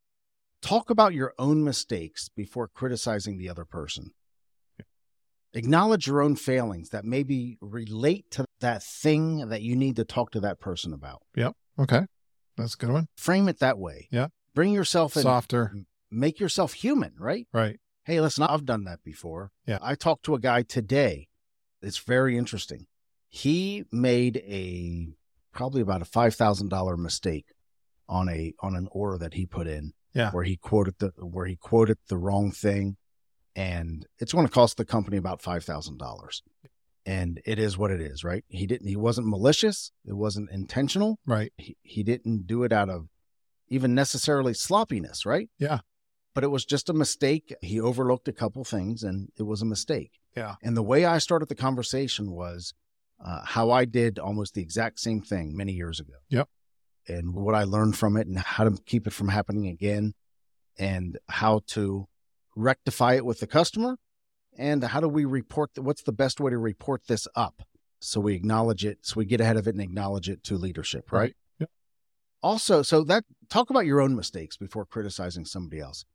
Talk about your own mistakes before criticizing the other person. Acknowledge your own failings that maybe relate to that thing that you need to talk to that person about. Yep. Okay. That's a good one. Frame it that way. Yeah. Bring yourself in, Softer. make yourself human, right? Right. Hey, listen, I've done that before. Yeah. I talked to a guy today. It's very interesting. He made a probably about a five thousand dollar mistake on a on an order that he put in. Yeah. Where he quoted the where he quoted the wrong thing. And it's going to cost the company about five thousand dollars. And it is what it is, right? He didn't he wasn't malicious. It wasn't intentional. Right. He, he didn't do it out of even necessarily sloppiness, right? Yeah. But it was just a mistake. He overlooked a couple things and it was a mistake. Yeah. And the way I started the conversation was uh, how I did almost the exact same thing many years ago. Yep. And what I learned from it and how to keep it from happening again and how to rectify it with the customer? And how do we report th- what's the best way to report this up? So we acknowledge it so we get ahead of it and acknowledge it to leadership right, Right. Yep. also so that talk about your own mistakes before criticizing somebody else.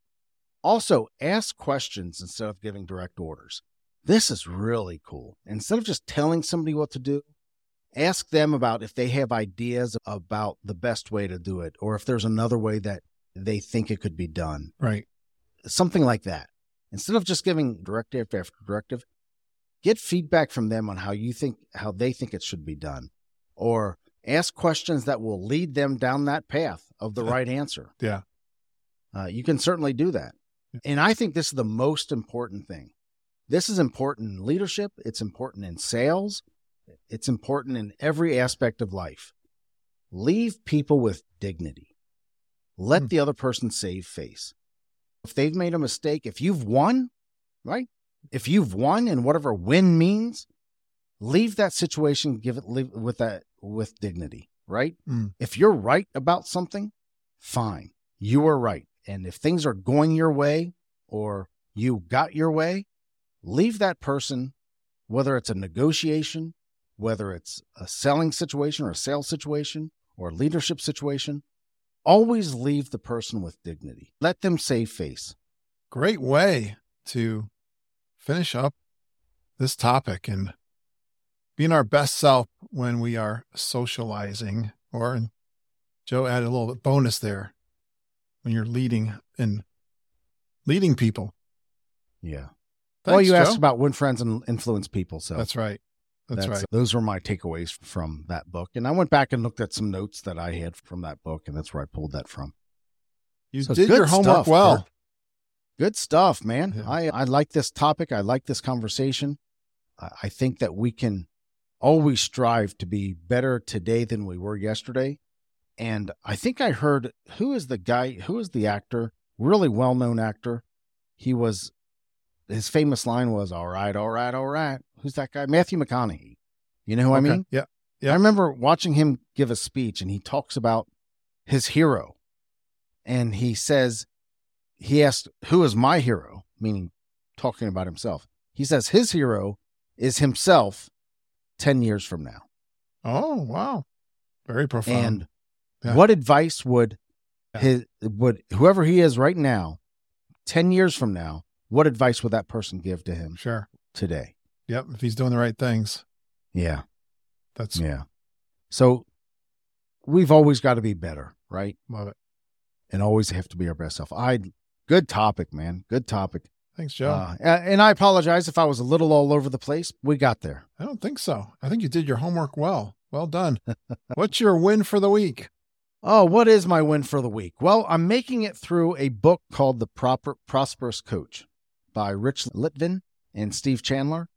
Also ask questions instead of giving direct orders. This is really cool. Instead of just telling somebody what to do ask them about if they have ideas about the best way to do it or if there's another way that they think it could be done. Right. Something like that. Instead of just giving directive after directive, get feedback from them on how you think how they think it should be done or ask questions that will lead them down that path of the right answer. Yeah. Uh, you can certainly do that. Yeah. And I think this is the most important thing. This is important in leadership, it's important in sales, it's important in every aspect of life. Leave people with dignity. Let Hmm. the other person save face. If they've made a mistake, if you've won, right? If you've won and whatever win means, leave that situation, give it leave with that with dignity. right? Mm. If you're right about something, fine. You are right. And if things are going your way or you got your way, leave that person, whether it's a negotiation, whether it's a selling situation or a sales situation or a leadership situation, always leave the person with dignity. Let them save face. Great way to finish up this topic and being our best self when we are socializing, or and Joe added a little bit bonus there when you're leading and leading people. Yeah. Thanks, well, you Joe. asked about win friends and influence people. So That's right. That's, right. Those were my takeaways from that book. And I went back and looked at some notes that I had from that book, and that's where I pulled that from. You So did your homework stuff, well. Curt. Good stuff, man. Yeah. I, I like this topic. I like this conversation. I, I think that we can always strive to be better today than we were yesterday. And I think I heard who is the guy, who is the actor, really well known actor. He was, his famous line was, All right, all right, all right. Who's that guy? Matthew McConaughey. You know who I mean? Yeah. Yeah. I remember watching him give a speech and he talks about his hero. And he says, he asked, Who is my hero? Meaning talking about himself. He says his hero is himself 10 years from now. Oh, wow. Very profound. And Yeah. what advice would Yeah. his would whoever he is right now, 10 years from now, what advice would that person give to him sure. today? Yep. If he's doing the right things, Yeah. that's Yeah. So we've always got to be better, right? love it. And always have to be our best self. I good topic, man. Good topic. Thanks, Joe. Uh, and I apologize if I was a little all over the place. We got there. I don't think so. I think you did your homework well. Well done. What's your win for the week? Oh, what is my win for the week? Well, I'm making it through a book called The Proper Prosperous Coach by Rich Litvin and Steve Chandler.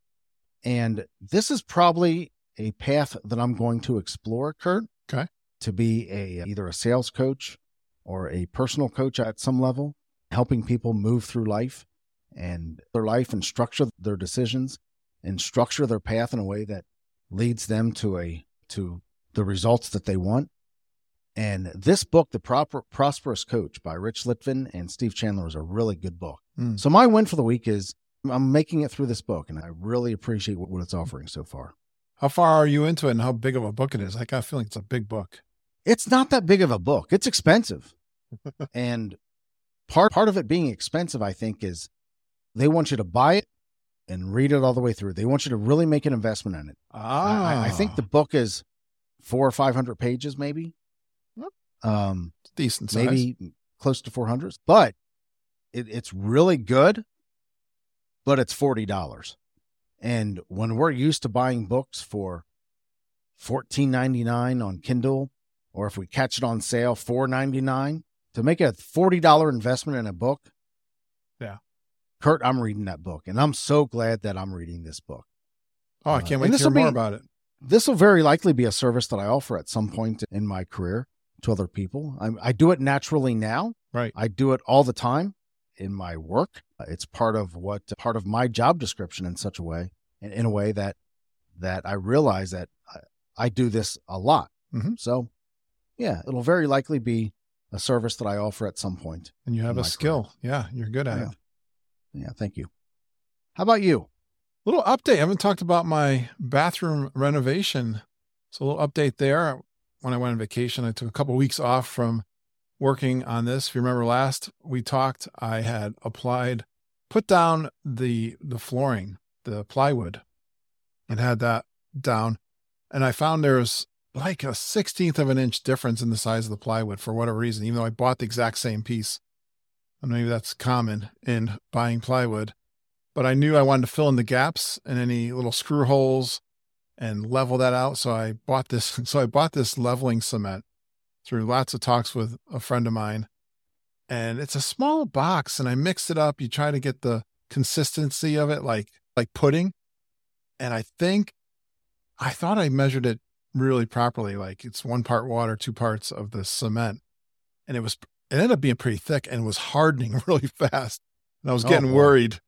And this is probably a path that I'm going to explore, Curt. Okay. To be a either a sales coach or a personal coach at some level, helping people move through life and their life and structure their decisions and structure their path in a way that leads them to a to the results that they want. And this book, The Proper Prosperous Coach by Rich Litvin and Steve Chandler, is a really good book. Mm. So my win for the week is I'm making it through this book, and I really appreciate what, what it's offering so far. How far are you into it and how big of a book it is? I got a feeling it's a big book. It's not that big of a book. It's expensive, and part part of it being expensive, I think, is they want you to buy it and read it all the way through. They want you to really make an investment in it. Ah, I, I think the book is four or five hundred pages, maybe. Um, decent size. maybe close to 400 but it, it's really good but it's $40 and when we're used to buying books for $14.99 on kindle or if we catch it on sale $4.99 to make a $40 investment in a book Yeah. curt i'm reading that book and i'm so glad that i'm reading this book Oh, I Uh, can't and wait to hear more be- about it. this will very likely be a service that I offer at some point in my career to other people. I, I do it naturally now. Right. I do it all the time in my work. It's part of what part of my job description in such a way, in, in a way that that I realize that I, I do this a lot. Mhm. So, yeah, it'll very likely be a service that I offer at some point. And you have a skill. Yeah, you're good at Yeah. it. Yeah, thank you. How about you? Little update. I haven't talked about my bathroom renovation. So a little update there. When I went on vacation, I took a couple weeks off from working on this. If you remember last we talked, I had applied, put down the the flooring, the plywood, and had that down. And I found there's like a sixteenth of an inch difference in the size of the plywood for whatever reason, even though I bought the exact same piece. And maybe that's common in buying plywood but I knew I wanted to fill in the gaps and any little screw holes and level that out. So I bought this. So I bought this leveling cement through lots of talks with a friend of mine. And it's a small box and I mixed it up. You try to get the consistency of it like like pudding. And I think I thought I measured it really properly. Like it's one part water, two parts of the cement. And it was it ended up being pretty thick and was hardening really fast. And I was Oh, getting boy. worried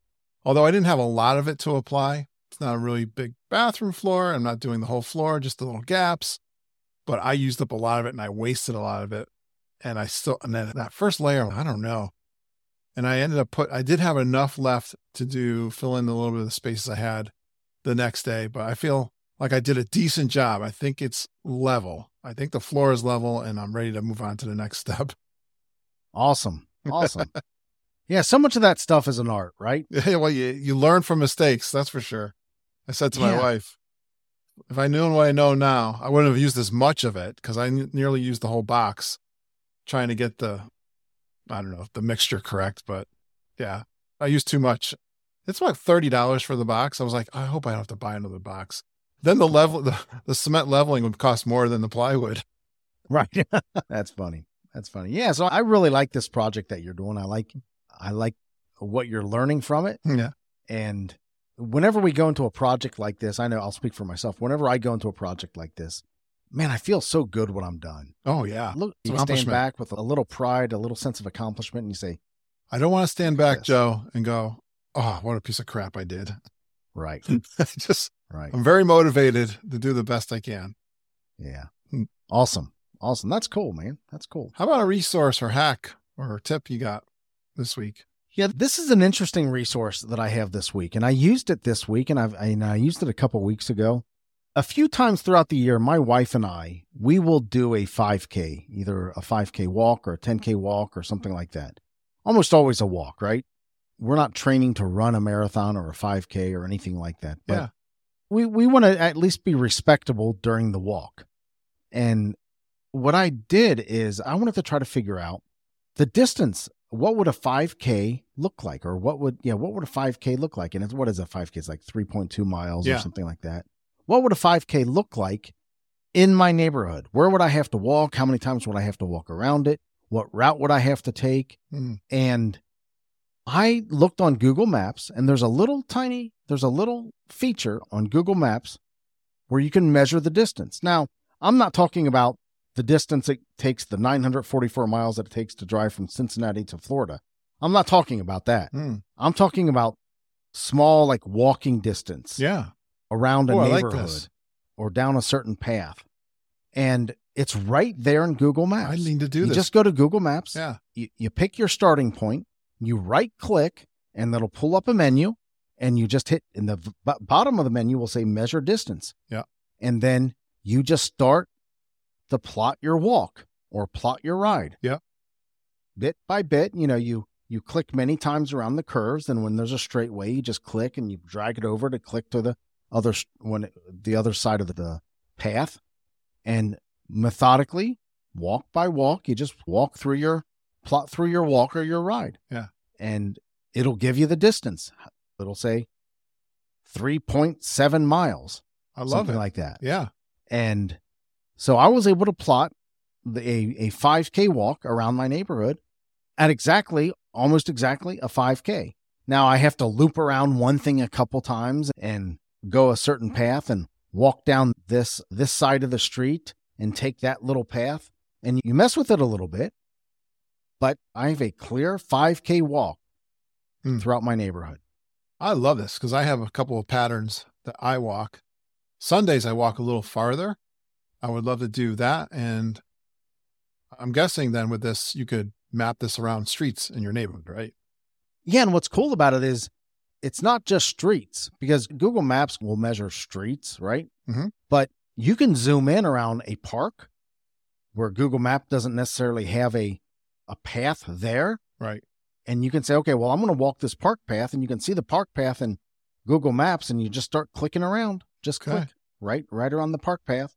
although I didn't have a lot of it to apply. It's not a really big bathroom floor. I'm not doing the whole floor, just the little gaps. but I used up a lot of it and I wasted a lot of it. And I still, and then that first layer, I don't know. And I ended up put, I did have enough left to do, fill in a little bit of the spaces I had the next day, but I feel like I did a decent job. I think it's level. I think the floor is level and I'm ready to move on to the next step. Awesome. Awesome. yeah. So much of that stuff is an art, right? Yeah. Well, you, you learn from mistakes. That's for sure. I said to my Yeah. wife, if I knew what I know now, I wouldn't have used as much of it because I n- nearly used the whole box trying to get the, I don't know, the mixture correct. But yeah, I used too much. It's about $30 for the box. I was like, I hope I don't have to buy another box. Then the level, the, the cement leveling would cost more than the plywood. Right. That's funny. That's funny. Yeah. So I really like this project that you're doing. I like, I like what you're learning from it. Yeah. And whenever we go into a project like this, I know I'll speak for myself. Whenever I go into a project like this, man, I feel so good when I'm done. Oh, yeah. Look, you stand back with a little pride, a little sense of accomplishment, and you say, I don't want to stand back, Yes. Joe, and go, oh, what a piece of crap I did. right, Just, right. I'm very motivated to do the best I can. Yeah. Hmm. Awesome. Awesome. That's cool, man. That's cool. How about a resource or hack or tip you got this week? Yeah, this is an interesting resource that I have this week, and I used it this week, and I've and I used it a couple weeks ago. A few times throughout the year, my wife and I we will do a 5K, either a 5K walk or a 10K walk or something like that. Almost always a walk, right? We're not training to run a marathon or a 5K or anything like that. But Yeah. we we want to at least be respectable during the walk. And what I did is I wanted to try to figure out the distance. What would a 5K look like? Or what would, yeah, what would a 5K look like? And it's, what is a 5K? It's like 3.2 miles Yeah. or something like that. What would a 5K look like in my neighborhood? Where would I have to walk? How many times would I have to walk around it? What route would I have to take? Hmm. And I looked on Google Maps, and there's a little tiny, there's a little feature on Google Maps where you can measure the distance. Now, I'm not talking about the distance it takes, the 944 miles that it takes to drive from Cincinnati to Florida. I'm not talking about that. Hmm. I'm talking about small, like walking distance Yeah. around a Oh, I like neighborhood or down a certain path. And it's right there in Google Maps. I need to do you this. just go to Google Maps yeah. you, you pick your starting point, you right click, and that'll pull up a menu, and you just hit in the v- bottom of the menu will say measure distance. Yeah. And then you just start to plot your walk or plot your ride. Yeah. Bit by bit, you know, you you click many times around the curves, and when there's a straight way, you just click and you drag it over to click to the other when the other side of the, the path, and methodically, walk by walk, you just walk through your plot through your walk or your ride. Yeah. And it'll give you the distance. It'll say 3.7 miles, I love something it. like that. yeah. And so I was able to plot the, a, a 5K walk around my neighborhood at exactly, almost exactly a 5K. Now I have to loop around one thing a couple times and go a certain path and walk down this this side of the street and take that little path and you mess with it a little bit. But I have a clear 5K walk Hmm. throughout my neighborhood. I love this because I have a couple of patterns that I walk. Sundays, I walk a little farther. I would love to do that. And I'm guessing then with this, you could map this around streets in your neighborhood, right? Yeah, and what's cool about it is it's not just streets because Google Maps will measure streets, right? Mhm. But you can zoom in around a park where Google Map doesn't necessarily have a a path there, Right. and you can say, okay, well, I'm going to walk this park path, and you can see the park path in Google Maps, and you just start clicking around, just Okay. click right, right around the park path,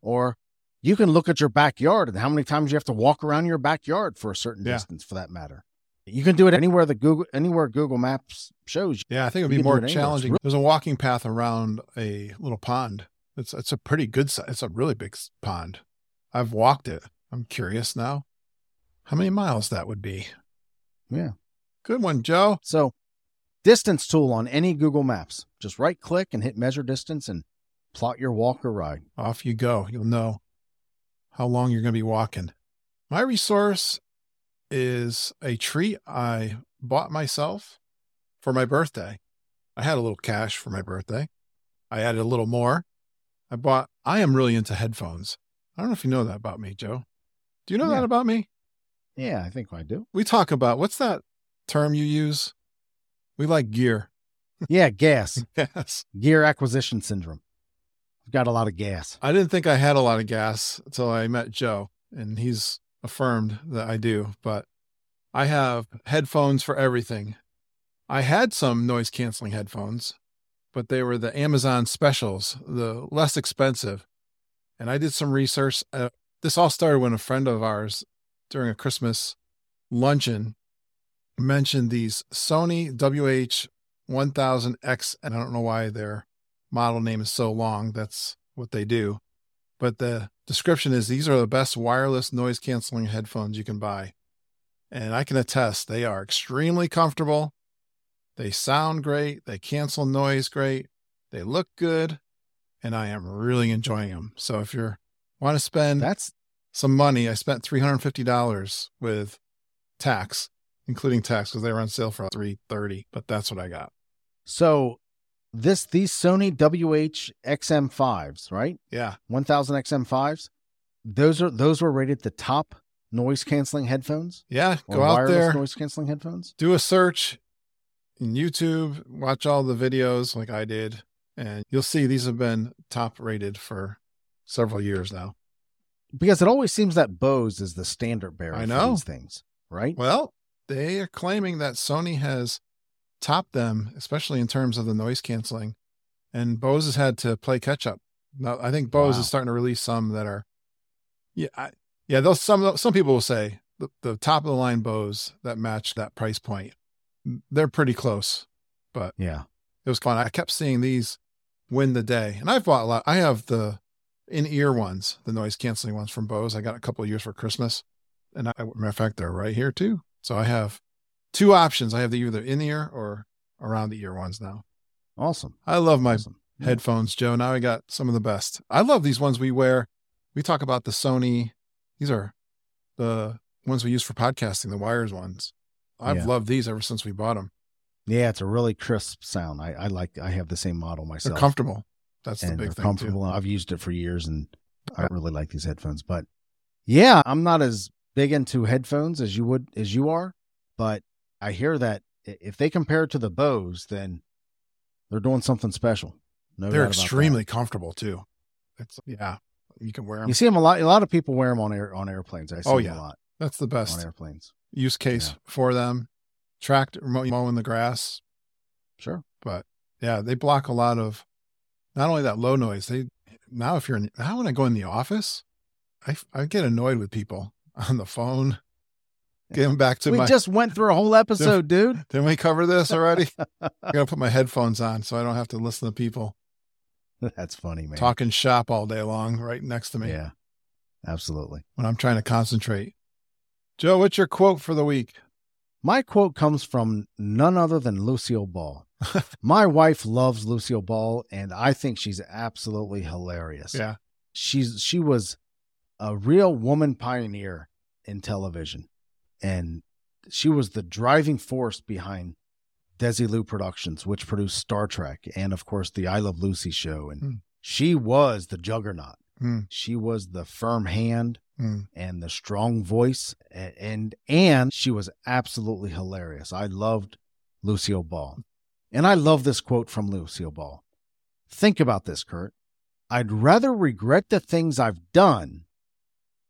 or you can look at your backyard and how many times you have to walk around your backyard for a certain Yeah. distance, for that matter. You can do it anywhere that Google anywhere Google Maps shows. you. Yeah, I think it'd be more it challenging. There's a walking path around a little pond. It's it's a pretty good size. It's a really big pond. I've walked it. I'm curious now. How many miles that would be? Yeah. Good one, Joe. So, distance tool on any Google Maps. Just right click and hit measure distance and plot your walk or ride. Off you go. You'll know how long you're going to be walking. My resource is a treat I bought myself for my birthday. I had a little cash for my birthday. I added a little more. I bought, I am really into headphones. I don't know if you know that about me, Joe. Do you know Yeah. that about me? Yeah, I think I do. We talk about what's that term you use? We like gear. Yeah, gas, Yes. gear acquisition syndrome. Got a lot of gas. I didn't think I had a lot of gas until I met Joe, and he's affirmed that I do. But I have headphones for everything. I had some noise canceling headphones, but they were the Amazon specials, the less expensive. And I did some research. Uh, this all started when a friend of ours during a Christmas luncheon mentioned these Sony WH1000X, and I don't know why their model name is so long. That's what they do. But the description is these are the best wireless noise canceling headphones you can buy. And I can attest they are extremely comfortable. They sound great. They cancel noise great. They look good. And I am really enjoying them. So if you want to spend That's some money, I spent $350 with tax, including tax because they were on sale for 330 but that's what I got. so this these Sony WH XM5s, right? Yeah. 1000 XM5s. Those are those were rated the top noise canceling headphones Yeah. Go out there. noise canceling headphones. do a search in YouTube, watch all the videos like I did, and you'll see these have been top rated for several years now. Because it always seems that Bose is the standard bearer I for know. these things, right? Well, they are claiming that Sony has topped them, especially in terms of the noise canceling, and Bose has had to play catch up. Now, I think Bose Wow. is starting to release some that are, yeah, I, yeah. Those some some people will say the, the top of the line Bose that match that price point, mm, they're pretty close. But yeah. it was fun. I kept seeing these win the day, and I've bought a lot. I have the in ear ones, the noise canceling ones from Bose. I got a couple of years for Christmas, and I, matter of fact, they're right here too. So I have two options. I have the either in the ear or around the ear ones now. Awesome. I love my awesome. Headphones, Joe. Now I got some of the best. I love these ones we wear. We talk about the Sony. These are the ones we use for podcasting, the wires ones. I've Yeah. loved these ever since we bought them. Yeah, it's a really crisp sound. I, I like I have the same model They're myself. comfortable. That's the big they're thing comfortable. too. I've used it for years and I really like these headphones. But yeah, I'm not as big into headphones as you would as you are, but I hear that if they compare it to the Bose, then they're doing something special. No They're extremely comfortable too. It's yeah, you can wear them. You see them a lot. A lot of people wear them on air on airplanes. I see Oh, them yeah. a lot That's the best on airplanes. use case Yeah. for them. Tracked remote mowing the grass, Sure. but yeah, they block a lot of not only that low noise. They now if you're in now when I go in the office, I I get annoyed with people on the phone. Getting back to we my just went through a whole episode, dude. didn't we cover this already? I gotta put my headphones on so I don't have to listen to people That's funny, man. talking shop all day long right next to me Yeah, absolutely. when I'm trying to concentrate. Joe, what's your quote for the week? My quote comes from none other than Lucille Ball. My wife loves Lucille Ball, and I think she's absolutely hilarious. Yeah. She's she was a real woman pioneer in television, and she was the driving force behind Desilu Productions, which produced Star Trek and, of course, the I Love Lucy show. And Hmm. she was the juggernaut. Hmm. She was the firm hand Hmm. and the strong voice and, and and she was absolutely hilarious. I loved Lucille Ball. And I love this quote from Lucille Ball. Think about this, Curt. I'd rather regret the things I've done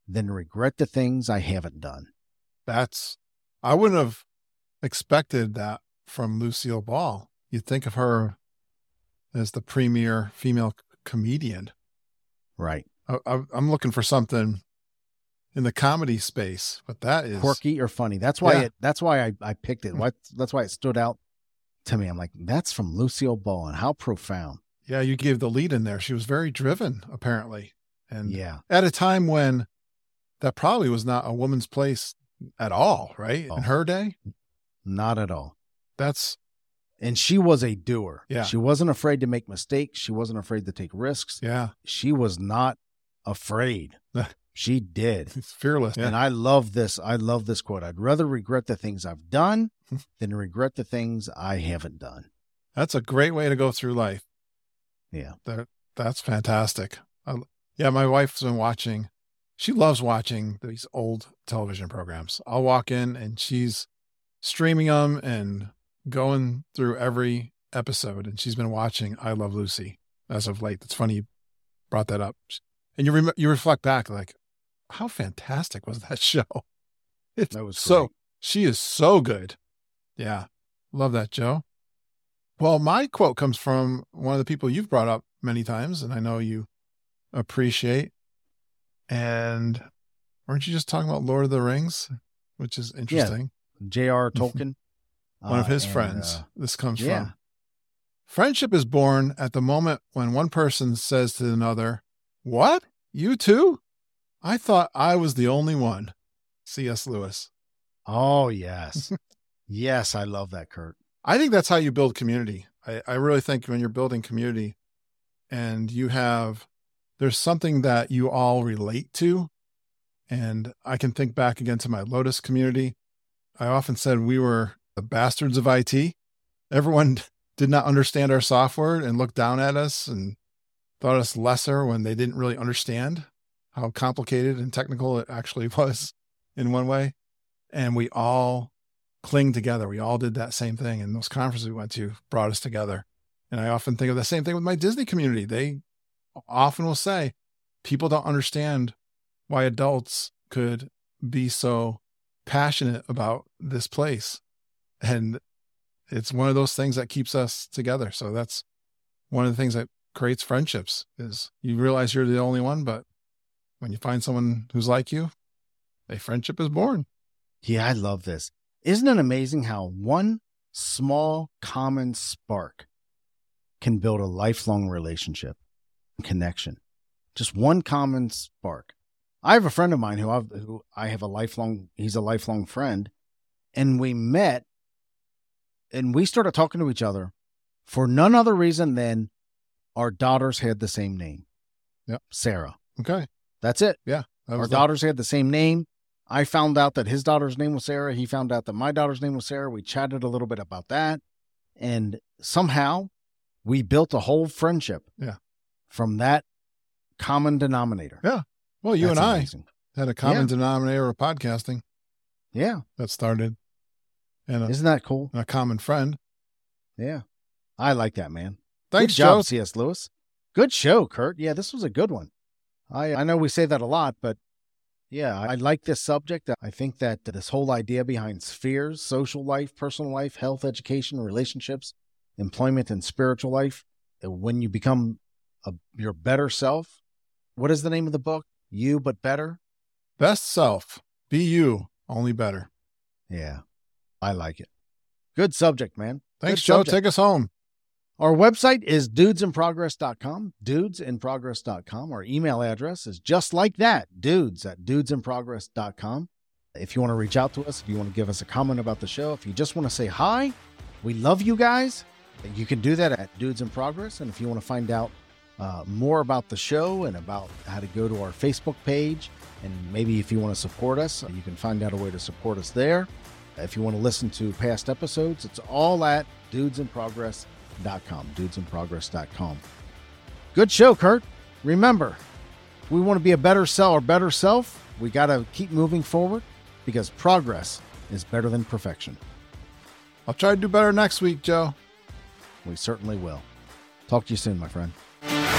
than regret the things I haven't done. That's I wouldn't have expected that from Lucille Ball. You'd think of her as the premier female comedian. Right. I, I'm looking for something in the comedy space, but that is Quirky or funny. That's why Yeah. it that's why I, I picked it. Hmm. What that's why it stood out to me. I'm like, that's from Lucille Ball and how profound. Yeah, you gave the lead in there. She was very driven, apparently, and Yeah. at a time when that probably was not a woman's place at all, right? Oh. In her day, Not at all. that's And she was a doer. Yeah. She wasn't afraid to make mistakes. She wasn't afraid to take risks. yeah, She was not afraid. she did. it's fearless. And I love this. I love this quote. I'd rather regret the things I've done than regret the things I haven't done. that's a great way to go through life. Yeah. That that's fantastic. I, yeah, my wife's been watching she loves watching these old television programs. I'll walk in and she's streaming them and going through every episode. And she's been watching I Love Lucy as of late. It's funny you brought that up. And you rem- you reflect back like, how fantastic was that show? It's That was so great. she is so good. Yeah. Love that, Joe. Well, my quote comes from one of the people you've brought up many times, and I know you appreciate. And weren't you just talking about Lord of the Rings, which is interesting? J.R. Tolkien. One of uh, his and, friends. uh, this comes yeah. from. Friendship is born at the moment when one person says to another, What? You too? I thought I was the only one. C.S. Lewis. oh, yes. yes, I love that, Curt. I think that's how you build community. I, I really think when you're building community and you have, there's something that you all relate to. And I can think back again to my Lotus community. I often said we were the bastards of IT. Everyone did not understand our software and looked down at us and thought us lesser when they didn't really understand how complicated and technical it actually was in one way. And we all cling together. We all did that same thing. And those conferences we went to brought us together. And I often think of the same thing with my Disney community. They often will say, people don't understand why adults could be so passionate about this place. And it's one of those things that keeps us together. So that's one of the things that creates friendships is you realize you're the only one, but when you find someone who's like you, a friendship is born. Yeah, I love this. Isn't it amazing how one small common spark can build a lifelong relationship connection? Just one common spark. I have a friend of mine who, I've, who I have a lifelong, he's a lifelong friend, and we met and we started talking to each other for none other reason than our daughters had the same name. Yep. Sarah. Okay. That's it. That Our the- daughters had the same name. I found out that his daughter's name was Sarah. He found out that my daughter's name was Sarah. We chatted a little bit about that. And somehow we built a whole friendship. Yeah. From that common denominator. Yeah. well, you That's and I amazing. had a common Yeah. denominator of podcasting Yeah. that started and a, Isn't that cool? and a common friend. Yeah. I like that, man. Thanks, good job, Joe. C.S. Lewis. Good show, Curt. Yeah, this was a good one. I I know we say that a lot, but yeah, I like this subject. I think that this whole idea behind spheres, social life, personal life, health, education, relationships, employment, and spiritual life, when you become a, your better self, what is the name of the book? You but better. Best self. Be you, only better. Yeah, I like it. Good subject, man. Thanks, Good Joe. subject. Take us home. Our website is dudesinprogress.com, dudesinprogress.com. Our email address is just like that, dudes at dudesinprogress.com. If you want to reach out to us, if you want to give us a comment about the show, if you just want to say hi, we love you guys, you can do that at Dudes in Progress. And if you want to find out uh, more about the show and about how to go to our Facebook page, and maybe if you want to support us, you can find out a way to support us there. If you want to listen to past episodes, it's all at dudesinprogress.com dudesinprogress.com. Good show, Curt. Remember, we want to be a better self or better self. We got to keep moving forward because progress is better than perfection. I'll try to do better next week, Joe. We certainly will. Talk to you soon, my friend. Thank you.